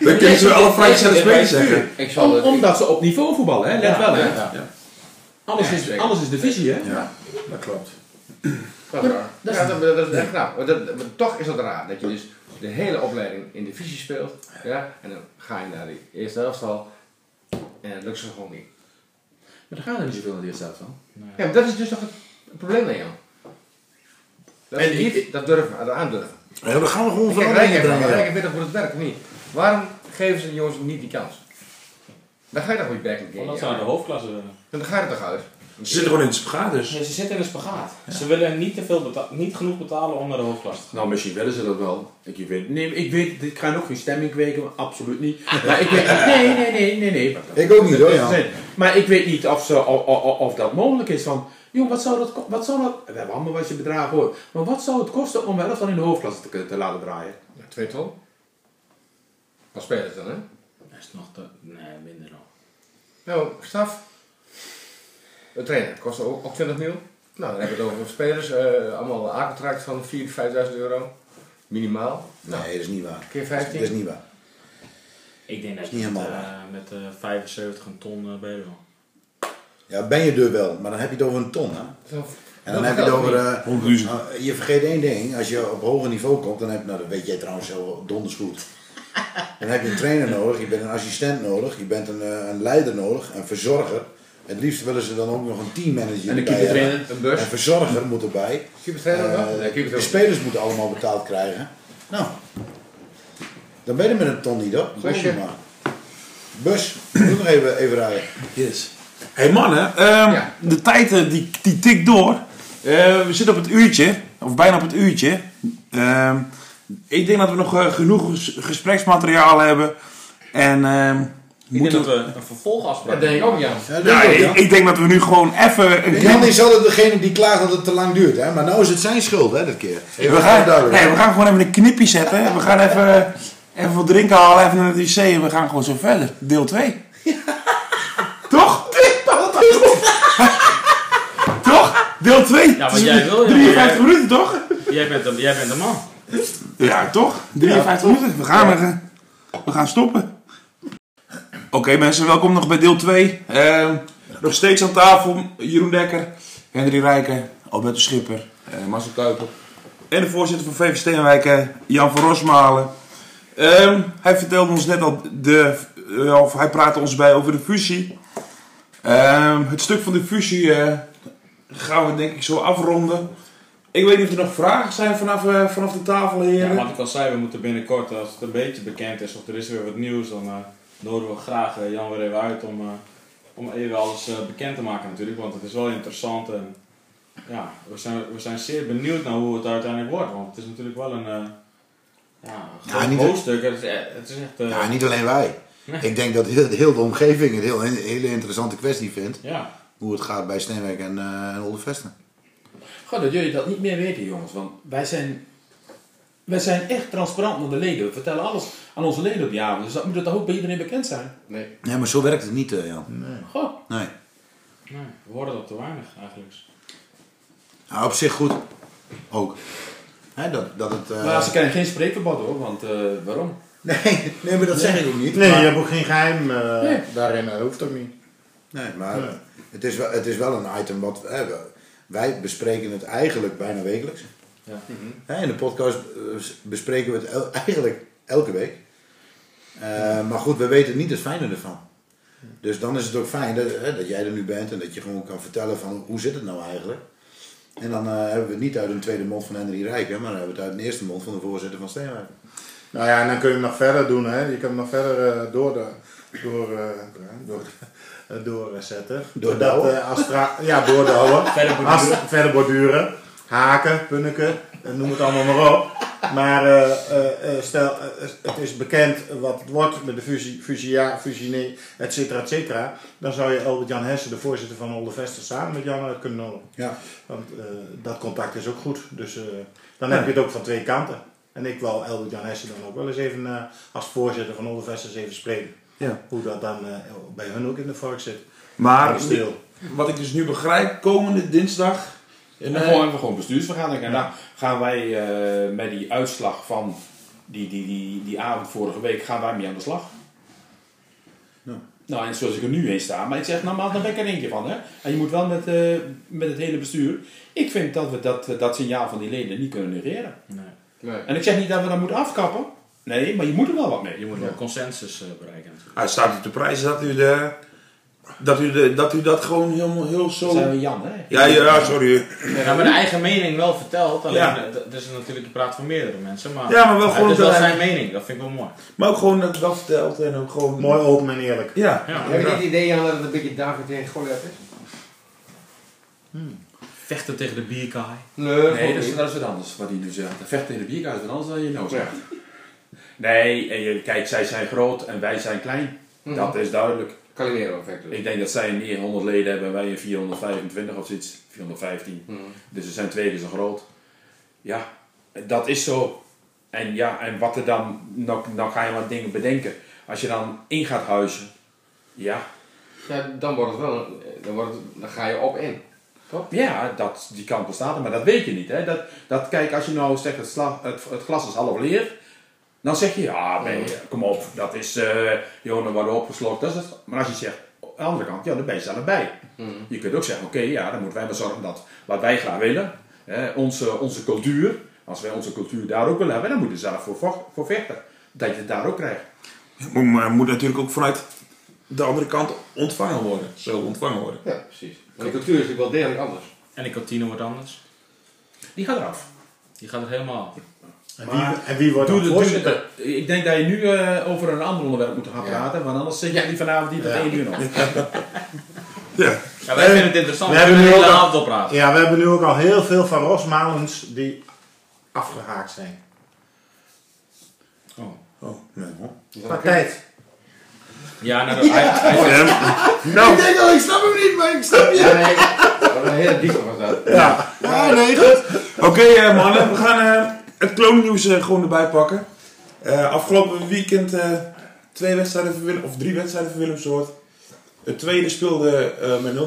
Dan kunnen ze alle vrijgezette spelers zeggen. Ik zal Om- het. omdat ze op niveau voetballen, hè? let Ja, wel. Hè? ja. Alles, Ja, is, zeker. alles is de visie, hè? Ja, dat klopt. Dat is waar. Ja, dat, dat is echt knap. Maar dat, maar toch is dat raar dat je dus de hele opleiding in divisie speelt. Ja, en dan ga je naar de eerste elftal. En dat lukt ze gewoon niet. Maar dan gaan er niet zoveel naar de eerste helft van. Ja, maar dat is dus toch het probleem Jan. Dat En is ik- niet dat durven, dat aandurven. Ja, dan gaan we gewoon Kijk, veranderingen Rijk heeft brengen. Rijk weet toch hoe het werkt, of niet? Waarom geven ze de jongens niet die kans? Dan ga je toch niet werkelijk in. omdat ze de hoofdklasse. En dan ga je er toch uit. Ze zitten gewoon in het spagaat dus. Nee, ze zitten in een spagaat. Ze willen niet, te veel beta- niet genoeg betalen om naar de hoofdklasse te gaan. Nou, misschien willen ze dat wel. Ik weet, nee, ik weet, ik ga nog geen stemming kweken, absoluut niet. <laughs> Maar ik weet, nee, nee, nee, nee, nee. Ik ook niet hoor, ja. Maar ik weet niet of, ze, of, of, of dat mogelijk is van, joh, wat zou dat, wat zou dat, we hebben allemaal wat je bedragen hoort, maar wat zou het kosten om wel dan in de hoofdklasse te, te laten draaien? Ja, twee ton. Wat spelen ze dan, hè? Dat is nog te... Nee, minder nog. Nou, staf. Een trainer kost ook, ook 20 mil. Nou, dan hebben we het over spelers. eh, allemaal een A-contract van 4.000, 5.000 euro. Minimaal. Nou, Nee, dat is niet waar. keer Dat 15. is niet waar. Ik denk dat niet je met, eh, met eh, 75 een ton uh, wel. Ja, ben je er wel, maar dan heb je het over een ton. Hè? Zo- En dan heb je het over... eh, 100.000. uh, je vergeet één ding. Als je op hoger niveau komt, dan heb je... Nou, dat weet jij trouwens zo donders goed. <laughs> Dan heb je een trainer nodig, je bent een assistent nodig, je bent een, eh, een leider nodig, een verzorger. Het liefst willen ze dan ook nog een teammanager En hebben. keepertrainer? Een bus. Een verzorger moet erbij. Eh, Nee, de keepertrainer. spelers moeten allemaal betaald krijgen. Nou, dan ben je met een ton niet op. Busje. maar. Bus, moet nog even, even rijden. Yes. Hé hey mannen, ehm, Ja. de tijd die, die tikt door. Eh, we zitten op het uurtje, of bijna op het uurtje. Ehm, ik denk dat we nog eh, genoeg ges- gespreksmateriaal hebben. En ehm, Ik moeten denk dat we een vervolgafspraak Dat denk ik ook, Jan. Ja, dat Ja, denk ik ook, ik, ja. ik denk dat we nu gewoon even... een Jan is altijd degene die klaagt dat het te lang duurt, hè? maar nou is het zijn schuld, hè, dit keer. Even we, gaan, duidelijk. nee, we gaan gewoon even een knipje zetten. We gaan even, even wat drinken halen, even naar de wc en we gaan gewoon zo verder. Deel 2. Toch? toch? Deel 2. Ja, maar jij wil, ja, 53 maar minuten, toch? Jij bent, de, jij bent de man. Ja, toch? 53 minuten. We gaan, er, eh, we gaan stoppen. Oké mensen, welkom nog bij deel 2. Ehm, nog steeds aan tafel Jeroen Dekker, Henry Rijken, Alberto Schipper, eh, Marcel Kuiper. En de voorzitter van VV Steenwijk, eh, Jan van Rosmalen. Ehm, hij vertelde ons net al, de, eh, of hij praatte ons bij over de fusie. Ehm, het stuk van de fusie eh, gaan we denk ik zo afronden. Ik weet niet of er nog vragen zijn vanaf, eh, vanaf de tafel, Ja, heren. wat ik al zei, we moeten binnenkort, als het een beetje bekend is of er is weer wat nieuws, dan eh, nodigen we graag eh, Jan weer even uit om, eh, om even alles eh, bekend te maken natuurlijk. Want het is wel interessant en ja, we zijn, we zijn zeer benieuwd naar hoe het uiteindelijk wordt. Want het is natuurlijk wel een eh ja, Ja, groot niet- hoofdstuk. Het is, eh, het is echt... eh, Ja, niet alleen wij. Ik denk dat heel, heel de omgeving het heel, een hele interessante kwestie vindt. ja. Hoe het gaat bij Steenwijk en, eh en Oldevesten. Gewoon dat jullie dat niet meer weten, jongens. Want wij zijn, wij zijn echt transparant naar de leden. We vertellen alles aan onze leden op avond. Dus dat moet het toch ook bij iedereen bekend zijn. Nee. Nee, maar zo werkt het niet, eh, Jan. Goh. Nee. Nee, we horen dat te weinig eigenlijk. Nou, op zich goed. Ook. Hè, dat, dat het... eh, Maar ze krijgen geen spreekverbod hoor, want eh, waarom? Nee, <laughs> nee, maar dat zeg ik ook niet. Nee, maar, je hebt ook geen geheim eh, Nee. daarin. Dat hoeft ook niet. Nee, maar Nee. Het, is wel, het is wel een item wat... Hè, wij bespreken het eigenlijk bijna wekelijks. Ja. Hè, in de podcast eh, bespreken we het el- eigenlijk elke week. Eh, maar goed, we weten niet het fijne ervan. Dus dan is het ook fijn dat, hè, dat jij er nu bent en dat je gewoon kan vertellen van hoe zit het nou eigenlijk. En dan eh, hebben we het niet uit een tweede mond van Henry Rijken, maar dan hebben we het uit een eerste mond van de voorzitter van Steenwijk. Nou ja, en dan kun je hem nog verder doen. Hè. Je kan hem nog verder eh, door, de, door, eh, door, doorzetten. Door douwen? eh, als stra- ja, doordouwen. <laughs> Verder borduren. Verder borduren. Haken, punniken, eh, noem het allemaal maar op. Maar eh, eh, eh, stel, eh, het is bekend wat het wordt met de fusie, fusia, fusie, et cetera, et cetera. Dan zou je Albert-Jan Hessen, de voorzitter van Oldevester, samen met Jan kunnen nodigen. Ja. Want eh, dat contact is ook goed. Dus eh, dan Ja. heb je het ook van twee kanten. En ik wil Albert-Jan Hessen dan ook wel eens even eh, als voorzitter van Oldevesters even spreken. Ja. Hoe dat dan eh, bij hun ook in de vork zit. Maar stil. wat ik dus nu begrijp, komende dinsdag. En eh, dan gewoon, gewoon bestuursvergadering. En dan gaan wij eh, met die uitslag van die, die, die, die avond vorige week, gaan wij mee aan de slag. Ja. Nou, en zoals ik er nu in sta. Maar ik zeg, nou, maar dan ben ik er eentje van. Hè? En je moet wel met, eh, met het hele bestuur. Ik vind dat we dat, dat signaal van die leden niet kunnen negeren. Nee. Nee. En ik zeg niet dat we dat moeten afkappen. Nee, maar je moet er wel wat mee. Je moet wel consensus eh, bereiken natuurlijk. Hij staat u te prijzen dat u, de, dat, u de, dat u dat gewoon helemaal heel zo. zijn we Jan, hè? Ja, ja, sorry. Ja, maar de eigen mening wel verteld. Alleen, Ja. eh, d- dus natuurlijk, je praat voor meerdere mensen. Maar Ja, maar wel gewoon het is wel dat zijn mening. Dat vind ik wel mooi. Maar ook gewoon dat dat verteld en ook gewoon. Mooi open en eerlijk. Ja. Ja. Heb je niet het idee aan dat het een beetje David tegen Goliath is? Vechten tegen de bierkaai. Nee, Nee, dat is, dat is wat anders wat hij nu zegt. Dat vecht tegen de bierkaart wat anders dan je nou zegt. Nee, kijk, zij zijn groot en wij zijn klein. Mhm. Dat is duidelijk. Calimero-effect dus. Ik denk dat zij een 900 leden hebben en wij een 425 of zoiets. 415. Mhm. Dus ze zijn twee keer zo groot. Ja, dat is zo. En ja, en wat er dan, nog, nog ga je wat dingen bedenken. Als je dan in gaat huizen, ja, Ja, dan wordt het wel, dan, wordt het, dan ga je op in. ja dat, die kant bestaat er, maar dat weet je niet. Hè? Dat, dat, kijk, als je nou zegt het, het, het glas is half leeg, dan zeg je ja, nee, kom op, dat is, eh joh, dan worden we opgeslokt. Dat is het. Maar als je zegt, aan de andere kant, ja, dan ben je zelf bij. Mhm. Je kunt ook zeggen, oké, ja, dan moeten wij maar zorgen dat wat wij graag willen, hè, onze, onze cultuur, als wij onze cultuur daar ook willen hebben, dan moeten we zelf voor, vo- voor vechten. Dat je het daar ook krijgt. Maar, maar moet natuurlijk ook vanuit de andere kant ontvangen worden. Zo ontvangen worden. Ja, precies. Maar de cultuur is natuurlijk wel degelijk anders. En de kantine wordt anders. Die gaat eraf. Die gaat er helemaal af. En wie, en wie wordt Doe dan de, doe voorzitter? de- ik denk dat je nu eh, over een ander onderwerp moet gaan praten, want anders zit jij die vanavond niet tot Ja. één uur nog. Ja. Ja, wij vinden het interessant. we We hebben nu ook al- avond op praten. Ja, we hebben nu ook al heel veel van Rosmalens die afgehaakt zijn. Oh. Oh, nee. Qua tijd. Ja, nou, dat, hij, hij, nou, Ik denk al, ik snap hem niet, maar ik snap je. Ja, nee, wat een hele diepe was dat. Ja. Ah, nee, goed. Oké eh, mannen, we gaan eh, het kloonnieuws eh, gewoon erbij pakken. Eh, afgelopen weekend eh, twee wedstrijden voor Willem, of drie wedstrijden voor Willemsoort. Het tweede speelde eh, met 0-0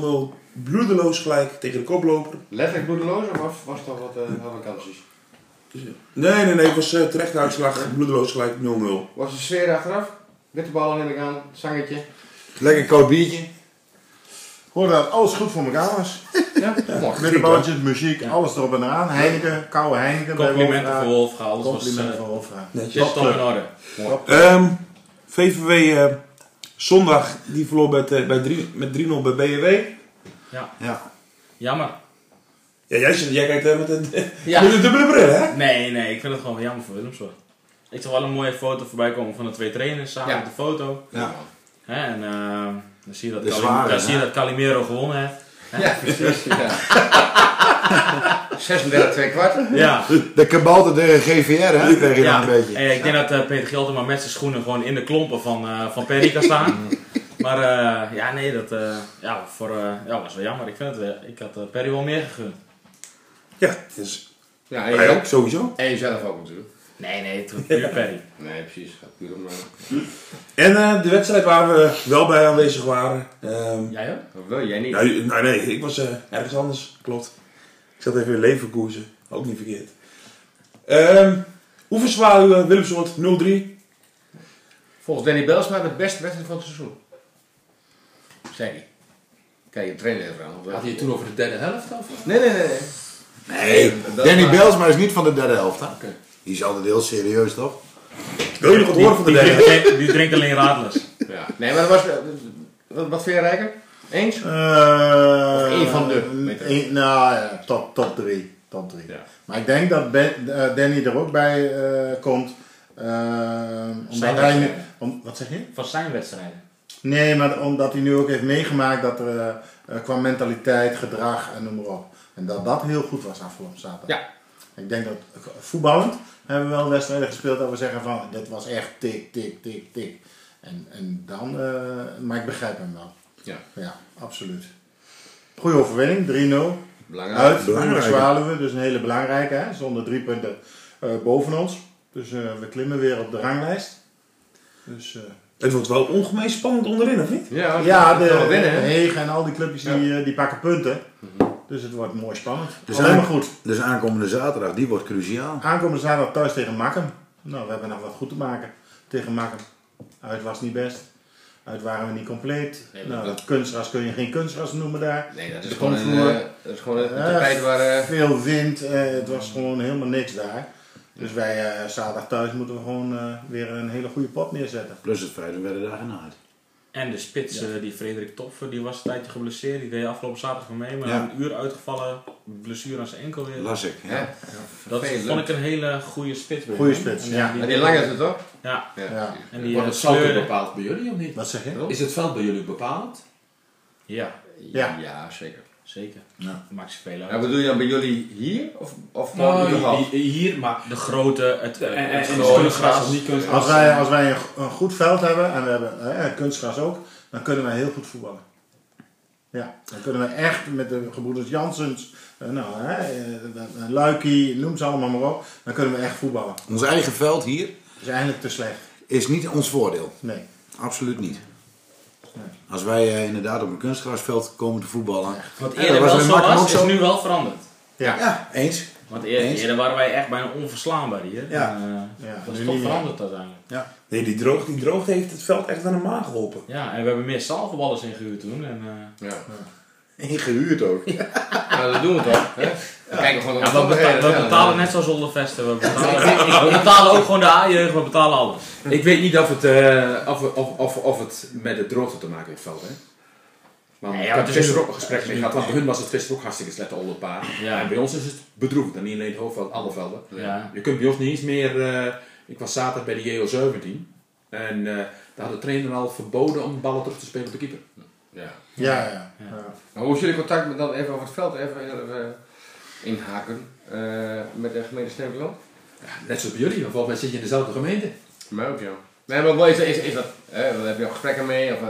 bloedeloos gelijk tegen de koploper. Letterlijk bloedeloos of was, was het al wat uh, vakanties? Nee, nee, nee, het was eh, terecht uitslag, bloedeloos gelijk 0-0. Was de sfeer achteraf? Witte ballen neem ik aan, zangetje. Lekker koud biertje. Hoorde dat alles goed voor elkaar was. Ja, <laughs> mooi. Middenballetjes, muziek, alles erop en eraan. Heineken, koude Heineken. complimenten Wolfra. voor Wolfga. Alles was Complimenten uh, voor Wolfra. Netjes. top in orde. Ehm, VVW eh, zondag, die verloor met, eh, bij drie- met 3-0 bij BW. Ja. Jammer. Ja, jij, jij kijkt eh, met, een, <laughs> Ja. met een dubbele bril, hè? Nee, nee, ik vind het gewoon jammer voor Willemshoort. ik zag wel een mooie foto voorbij komen van de twee trainers samen Ja. met de foto. Ja. Hè, en eh, dan zie je dat, De Calim- zware, dan zie je dat Calimero gewonnen heeft. Ja, precies. Ja. <laughs> 36, 2 kwart. Ja. De kabouter tegen GVR, hè? Ja. een beetje. Hey, ik denk dat eh, Peter Giltema met zijn schoenen gewoon in de klompen van, eh van Perry kan staan. <laughs> maar eh, ja, nee, dat eh, ja, voor, eh, ja, was wel jammer. Ik, vind het, ik had eh, Perry wel meer gegund. Ja, dus Ja, en je ook. sowieso. En jezelf ook natuurlijk. Nee, nee, het was puur Perry. <laughs> Nee, precies. Het gaat puur om... eh, En eh, de wedstrijd waar we wel bij aanwezig waren. ehm, Jij ook? Of wil jij niet? nee, nee, nee, ik was eh, ergens anders, klopt. Ik zat even in Leverkusen, ook niet verkeerd. Ehm hoe verzwaar u uh, Willemsoort 0-3? Volgens Danny Belsma de beste wedstrijd van het seizoen. Zei hij. Kijk, je trainer even aan. Had hij het toen over de derde helft of? Nee, nee, nee. nee. Nee, Danny maar- Belsma is niet van de derde helft, hè? Oké. Die is altijd heel serieus, toch? Wil je nog wat horen van de Die, drinkt, alleen- die drinkt alleen radlers. Ja. Nee, maar dat was... Wat, wat vind je rijker? Eens? Eh, één van de, één- nou ja, top, top drie. Top drie. Ja. Maar ik denk dat Ben- eh, Danny er ook bij eh, komt. omdat Zijn hij nu, om, wat zeg je? Van zijn wedstrijden. Nee, maar omdat hij nu ook heeft meegemaakt dat er qua mentaliteit, gedrag en noem maar op. En dat dat heel goed was afgelopen zaterdag. Ja. Ik denk dat eh, voetballend hebben we wel wedstrijden gespeeld dat we zeggen van dit was echt tik, tik, tik, tik. En, en dan, eh, maar ik begrijp hem wel. Ja. Ja, absoluut. Goeie overwinning, 3-0. Belangrijk. Uit, Belangrijke. Zwaluwe, dus een hele belangrijke, hè? zonder drie punten eh, boven ons. Dus eh, we klimmen weer op de ranglijst. Dus, eh, Het wordt wel ongemeen spannend onderin, of niet? Ja, ja, de, winnen? Hegen en al die clubjes die, Ja. die pakken punten. Dus het wordt mooi spannend. Dus Alleen maar goed. Dus aankomende zaterdag, die wordt cruciaal. Aankomende zaterdag thuis tegen Makkum. Nou, we hebben nog wat goed te maken tegen Makkum. Uit was niet best. Uit waren we niet compleet. Nee, nou, dat- kunstgras kun je geen kunstgras noemen daar. Nee, dat is De gewoon een, eh, dat is gewoon een Ja. tapijt waar... eh, Veel wind, eh, het was gewoon helemaal niks daar. Dus wij eh, zaterdag thuis moeten we gewoon eh, weer een hele goede pot neerzetten. Plus het feit, we werden daar genaaid. En de spits, eh, die Frederik Toffer, die was een tijdje geblesseerd. Die deed afgelopen zaterdag van mee, maar Ja. een uur uitgevallen. Blessure aan zijn enkel weer. Las ik. Ja. hè? Dat Vervelend. vond ik een hele goede spits. Goeie spits, En ja. Maar die lang is het toch? Ja, Ja. en die Wordt eh, het veld bepaald bij jullie of niet? Wat zeg je? Is het veld bij jullie bepaald? Ja, Ja. Ja, zeker. Zeker. Ja. Dat maakt ze veel uit. Bedoel je dan bij jullie hier? Of, of gewoon Nou, hier, maar... De grote, het, En, en, het en grote kunstgras gras. of niet kunstgras? Als wij, als wij een, een goed veld hebben en we hebben eh, kunstgras ook, dan kunnen wij heel goed voetballen. Ja, dan kunnen we echt met de gebroeders Jansens, eh, nou, hè, eh, eh, Luikie, noem ze allemaal maar op, dan kunnen we echt voetballen. Ons eigen veld hier is eigenlijk te slecht. is niet ons voordeel. Nee. Absoluut niet. Nee. Als wij eh, inderdaad op een kunstgrasveld komen te voetballen. Wat Ja, eerder dat was wel zo was, ook is zo. nu wel veranderd. Ja. Ja, eens. Want Eens. eerder waren wij echt bijna onverslaanbaar hier. Ja. En, eh, Ja, dat is toch veranderd uiteindelijk. Nee, die droogte, die droogte heeft het veld echt aan de maag geholpen. Ja, en we hebben meer zaalvoetballers ingehuurd toen. En, eh, Ja. Ingehuurd ook. Nou, dat doen we toch? Hè? We kijken gewoon ja, naar we, beta- we betalen net zoals Zoldervesten. We betalen, we betalen ook gewoon de A-jeugd, we betalen alles. Ik weet niet of het, eh, of, of, of, of het met de droogte te maken heeft, veld, hè? Nee, ja, ik maar heb het is gisteren ook een gesprek het mee gehad, want bij hun was het gisteren ook hartstikke slecht onder een paar. Ja. En bij ons is het bedroevend, en niet alleen het hoofdveld, alle velden. Ja. Je kunt bij ons niet eens meer, eh, ik was zaterdag bij de JO17 en eh, daar had de trainer al verboden om ballen terug te spelen op de keeper. Ja. Ja, ja. hoe is jullie contact met dan even over het veld even, even inhaken eh, met de gemeente Sneeuwland? Ja, net zoals bij jullie, want volgens mij zit je in dezelfde gemeente. Maar ook ja. Nee, maar wel is, is, is dat, hè, heb je al gesprekken mee? Of, eh,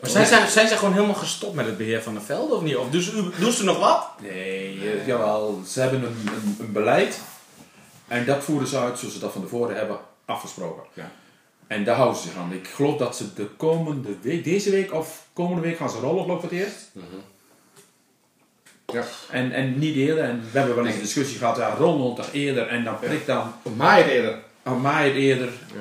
Maar zijn, zij, zijn ze gewoon helemaal gestopt met het beheer van de velden of niet? Of doen ze, doen ze nog wat? Nee, eh, jawel, ze hebben een, een, een beleid en dat voeren ze uit zoals ze dat van tevoren hebben afgesproken. Ja. En daar houden ze zich aan. Ik geloof dat ze de komende week, deze week of komende week gaan ze rollen, geloof ik voor het eerst. Ja. En, en niet eerder. En we hebben wel eens een discussie gehad, ja, rollen toch eerder en dan prikt dan, maai het eerder? oh, maai het eerder. Ja.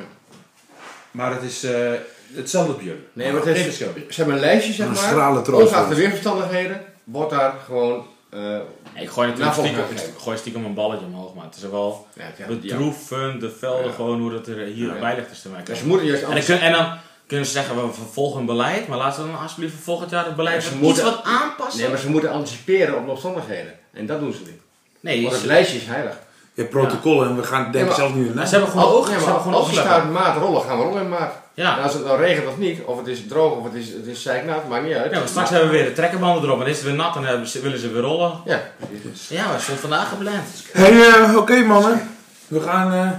Maar het is eh, hetzelfde bij jullie. Nee, maar het is- Geen verschil. Ze hebben een lijstje, zeg Een maar. Ongeacht de weersomstandigheden, wordt daar gewoon... eh ik gooi natuurlijk stiekem, ik gooi stiekem een balletje omhoog, maar het is wel ja, bedroevend, de velden, Ja. gewoon hoe dat er hier Ja. ligt is te maken. Ze moeten juist En dan, en dan kunnen ze zeggen, we vervolgen een beleid, maar laten we dan alsjeblieft volgend jaar het beleid moeten- iets wat aanpassen. Nee, maar ze moeten anticiperen op de omstandigheden. En dat doen ze niet. Nee, Want het lijstje is heilig. Je hebt protocollen en we gaan denk ik Ja, zelf niet in. Maar ze hebben gewoon Als, oog, ja, ze hebben gewoon als je oogkleppen. staat maat rollen, gaan we rollen in maat. Ja. En als het nou regent of niet, of het is droog of het is, het is zeiknat, maakt niet uit. Ja, maar straks hebben we weer de trekkerbanden erop en is het weer nat en hebben ze- willen ze weer rollen. Ja, precies. Ja, we stond vandaag gepland. Hey, eh, oké mannen. We gaan, eh,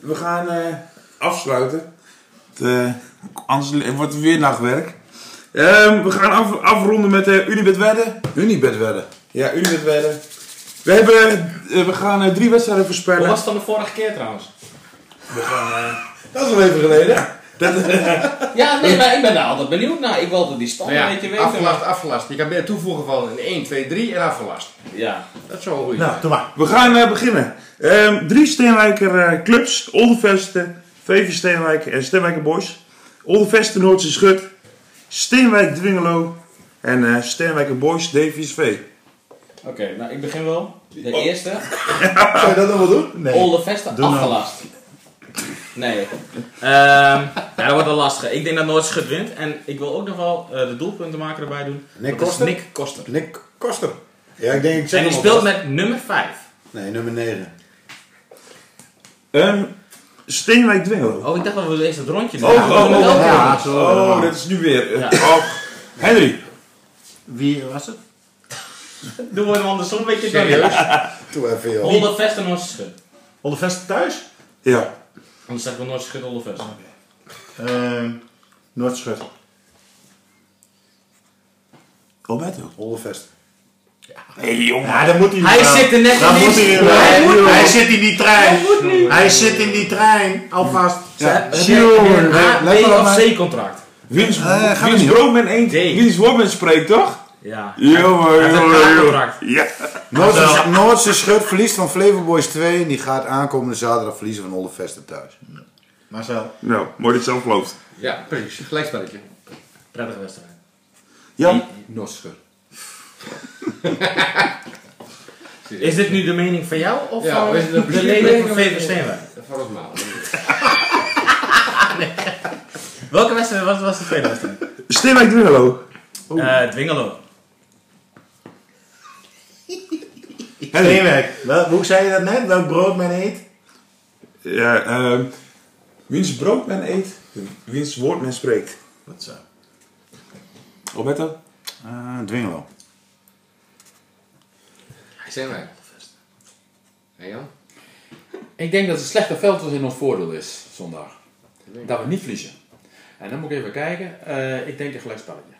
we gaan eh, afsluiten. Eh, anders wordt het weer nachtwerk. Ehm, we gaan af, afronden met de Unibet wedden. Unibet wedden. Ja, Unibet wedden. We, hebben, eh, we gaan eh, drie wedstrijden Hoe voorspellen. was het dan de vorige keer trouwens? We gaan, eh, dat is wel even geleden. Dat, Ja, nee, maar ik ben daar altijd benieuwd naar. Ik wilde die stand Nou een ja, beetje weten. afgelast, afgelast. Je kan binnen toevoegen van een 1, 2, 3 en afgelast. Ja. Dat is wel goeie. Nou, doe maar. we gaan beginnen. Ehm, drie Steenwijker eh, clubs. Oldenvesten, VV Steenwijk en Steenwijker Boys. Oldenvesten Noordse Schut. Steenwijk Dwingelo. En eh Steenwijker Boys Davies Oké, nou ik begin wel. De Oh. eerste. <laughs> Zou je dat nog wel doen? Nee. Olde Doe nou. afgelast. Nee. Ehm ja, dat wordt wel lastig. Ik denk dat Noord Schut wint. En ik wil ook nog wel eh, de doelpuntenmaker erbij doen. Nick Dat is Koster? Nick Koster. Nick Koster. Ja, ik denk ik zeg En die hem speelt met nummer 5. Nee, nummer 9. Ehm Steenwijk Dwingelo. Oh, ik dacht dat we eerst het rondje doen. Oh, Ja, oh, oh, oh, ja. Oh, dat is nu weer. Ja. Oh. Henry. Wie was het? <laughs> Doen we hem andersom, weet je Serieus? dan? Toe <laughs> even, joh. Olde Vesten Noord Schut. Oldevest thuis? Ja. Anders zeggen we Noord Schut Olde Vesten. Ehm Noordschut. Alberto. Hollevest. Hé hey, jongen. Ja, dan moet hij Hij wel. zit er net in. moet hij Hij wel. moet Hij zit in die trein. Hij zit in die trein. Alvast. Heb Ja, je- heb je een A, let B maar op of mij. C contract? Wiens, Eh, gaan we wiens niet, broodman eend, D. wiens woordman spreekt toch? Ja. Jongen, jongen, jongen. Ja. Noordse, Noordse Schut verliest van Flevo Boys 2. En die gaat aankomende zaterdag verliezen van Hollevest thuis. Marcel. Nou, mooi dat je zelf gelooft. Ja, precies. Gelijkspelletje. Prettige wedstrijd. Jan? Noorschut. <laughs> Is dit nu de mening van jou of Ja, van is het de leden mening van VV Steenwijk? Volgens mij. Welke wedstrijd was, was de tweede wedstrijd? Steenwijk Dwingelo. Eh Dwingelo. Wel, hoe zei je dat net? Welk brood men eet? Ja, ehm wiens broodman eet, wiens woordman spreekt. Wat zo. Alberto? Ah, Dwingelo. Zijn wij. En Jan? Ik denk dat het slechte veld in ons voordeel is zondag. Dat we niet verliezen. En dan moet ik even kijken. Eh, ik denk een gelijkspelletje.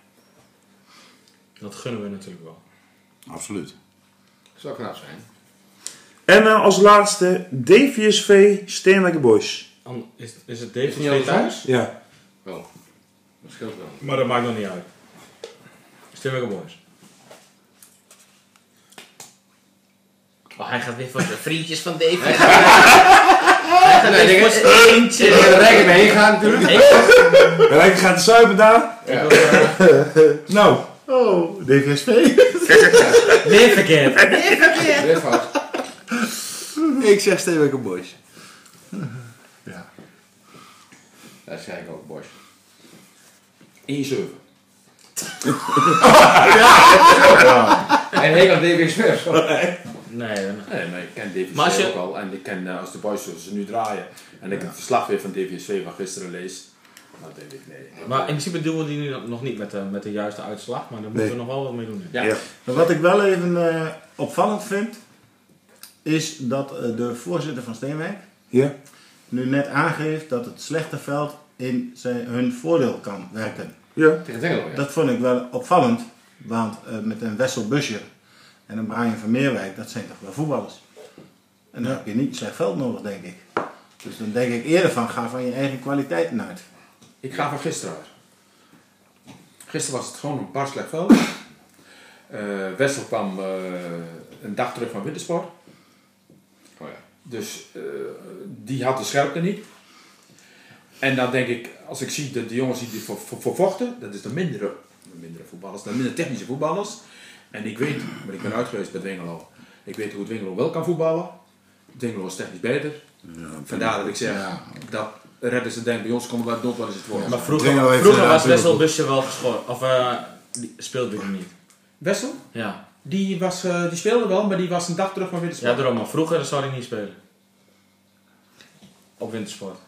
Dat gunnen we natuurlijk wel. Absoluut. Zou knap zijn. En eh, als laatste Davies V Steenwijker Boys. An- Is, is het Is het niet DVV andersom? thuis? Ja. Wel. Dat scheelt wel. Maar dat maakt nog niet uit. Steenwijker Boys. Oh, hij gaat weer voor de vriendjes van Davy. hij gaat Nee, weer ik- voor zijn eentje. Ik er mee heen gaan natuurlijk. Ik- hij gaat zuipen daar. Ja. Nou, Oh, DVSV. <laughs> Weer verkeerd. Weer fout. Ik zeg Steenwijker Boys. Ja. Dat zei ik ook, Bosch. 1-7. En heel aan DWS Vers. Nee, nee. Nee, maar ik ken DVSV ook al. En ik ken eh, als de boys zoals ze nu draaien. En ik het verslag weer van DVSV van gisteren lees. Nee. Maar in principe doen we die nu nog niet met de, met de juiste uitslag, maar daar moeten Nee. we nog wel wat mee doen. Ja. Ja. Maar Wat ik wel even eh, opvallend vind, is dat eh, de voorzitter van Steenwijk ja. nu net aangeeft dat het slechte veld in zijn, hun voordeel kan werken. Ja. Tegen Tengelo, ja. Dat vond ik wel opvallend, want eh, met een Wessel Buscher en een Brian van Meerwijk, dat zijn toch wel voetballers. En dan heb je niet slecht veld nodig, denk ik. Dus dan denk ik eerder van, ga van je eigen kwaliteiten uit. Ik ga van gisteren uit. Gisteren was het gewoon een bar slecht veld. Eh, Wessel kwam eh, een dag terug van Wintersport. Oh ja. Dus eh, die had de scherpte niet. En dan denk ik, als ik zie dat de jongens die voor, voor, voor vochten, dat is de mindere, de mindere voetballers, de minder technische voetballers. En ik weet, maar ik ben uit geweest bij Dwingelo. Ik weet hoe Dwingelo wel kan voetballen. Dwingelo is technisch beter. Vandaar dat ik zeg, dat redden ze denk bij ons komen we dood wel eens het worden. Maar vroeger, vroeger was Wessel. Busje wel geschorst, of eh, die speelde hij niet. Wessel? Ja. die, was, eh, die speelde wel, maar die was een dag terug van Ja, wintersport. daarom. Maar vroeger zou hij niet spelen. Op wintersport.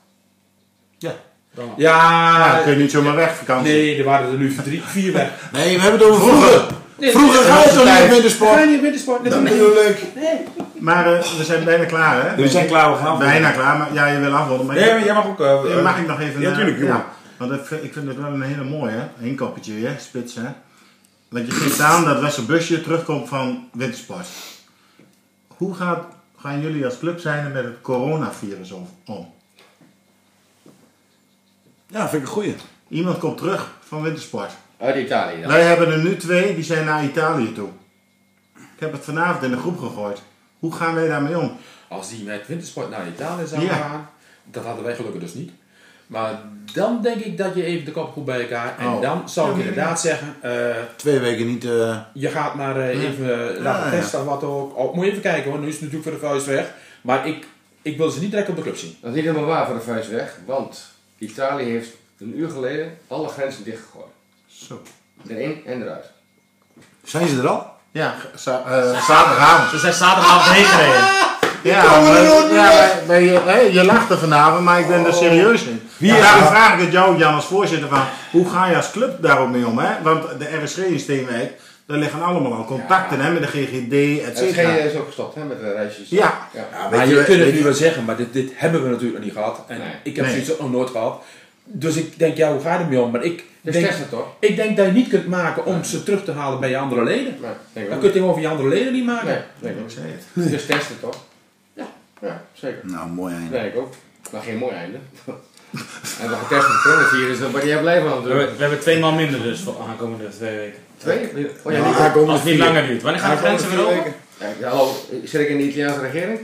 Ja. Dan. Ja, Ja, dan kun je niet zomaar weg, vakantie. nee, er waren er nu drie, vier weg. Nee, we hebben het over vroeger. Vroeger ga je toch niet op Ga wintersport? je niet op wintersport? Dat Nee. bedoel ik. Maar eh, we zijn bijna klaar, hè? We zijn klaar, we gaan. Bijna klaar, maar ja, je wil afronden. Maar Nee, maar jij mag ook... eh, Eh, Mag ik nog even... Ja, eh, tuurlijk, jongen. Want ik vind, ik vind het wel een hele mooie, hè? Eén koppetje, hè? Spits, hè? Want je geeft aan dat Westerbusje terugkomt van wintersport. Hoe gaat, gaan jullie als club zijn met het coronavirus om? om? Ja, vind ik een goeie. Iemand komt terug van wintersport. Uit Italië dan. Wij hebben er nu twee, die zijn naar Italië toe. Ik heb het vanavond in de groep gegooid. Hoe gaan wij daarmee om? Als die met wintersport naar Italië zou Ja. gaan, dat hadden wij gelukkig dus niet. Maar dan denk ik dat je even de kop goed bij elkaar. En Oh. dan zou ik Ja, ja, inderdaad zeggen, eh, Twee weken niet... eh, je gaat maar eh, even uh, laten Ja, ja. testen of wat ook. Oh, moet je even kijken hoor, nu is het natuurlijk voor de vuist weg. Maar ik, ik wil ze niet direct op de club zien. Dat is niet helemaal waar voor de vuist weg, want Italië heeft een uur geleden alle grenzen dichtgegooid. Zo. Erin en eruit. Zijn ze er al? Ja, za- eh, zaterdagavond. Ze zijn zaterdagavond heen gereden. <laughs> Ja, maar, ja maar, je, hè, je lacht er vanavond, maar ik ben er serieus in. Wie is daarom vraag ik het jou, Jan, als voorzitter van, hoe ga je als club daar ook mee om? Hè? Want de RSG in Steenwijk, daar liggen allemaal al contacten hè, met de GGD, et Het cetera. is ook gestopt hè, met de reisjes. Ja. ja. maar je, kunt het nu wel zeggen, maar dit, dit hebben we natuurlijk nog niet gehad. En Nee. ik heb Nee. zoiets ook nog nooit gehad. Dus ik denk, ja, hoe ga je ermee om? Maar ik Dus denk, het toch? ik denk dat je niet kunt maken om ze terug te halen bij je andere leden. Nee, Dan kun je het over je andere leden niet maken. Nee, ik zei het. Dus test het toch? Ja, ja zeker. Nou, mooi einde. Nee, ik ook. Maar geen mooi einde. en <laughs> we getest met coronavirus, dan ben jij blij van We we hebben twee man minder dus voor aankomende twee weken. Twee? Oh ja, niet. Als het niet langer duurt. Wanneer gaan de grenzen weer open? Ja, hallo, zit ik in de Italiaanse regering?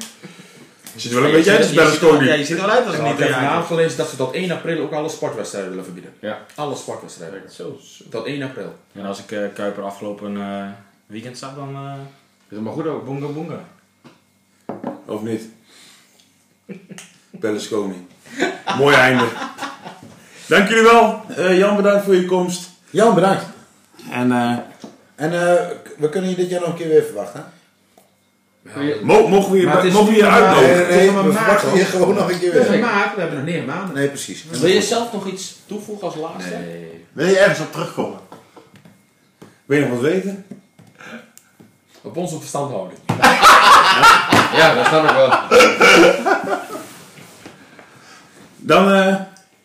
Zit wel een beetje uit als Je ziet er- Ja, Berlusconi. je ziet er wel uit als ik heb vanavond gelezen dat ze tot 1 april ook alle sportwedstrijden willen verbieden. Ja. Alle sportwedstrijden. Zo. Tot 1 april. En als ik eh, Kuiper afgelopen eh, weekend zag, dan eh Is het maar goed ook. boonga boonga. Of niet? Berlusconi. <laughs> Mooi einde. Dank jullie wel. Eh, Jan, bedankt voor je komst. Jan, bedankt. En eh, En eh, we kunnen je dit jaar nog een keer weer verwachten. Mo- mogen we je, Maar mogen we je uitnodigen? Nee, nee, we je gewoon nog een keer Ja, weer. maar we hebben nog negen maanden. Nee, precies. Wil je zelf nog iets toevoegen als laatste? Nee. Wil je ergens op terugkomen? Wil je nog wat weten? Op onze verstandhouding. <laughs> Ja, dat snap ik wel. Dan eh,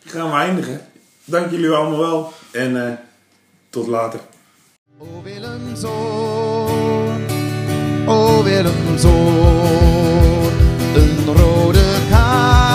gaan we eindigen. Dank jullie allemaal wel. En eh, tot later. O Willemzoon, oh weer een zoon, een rode kaart.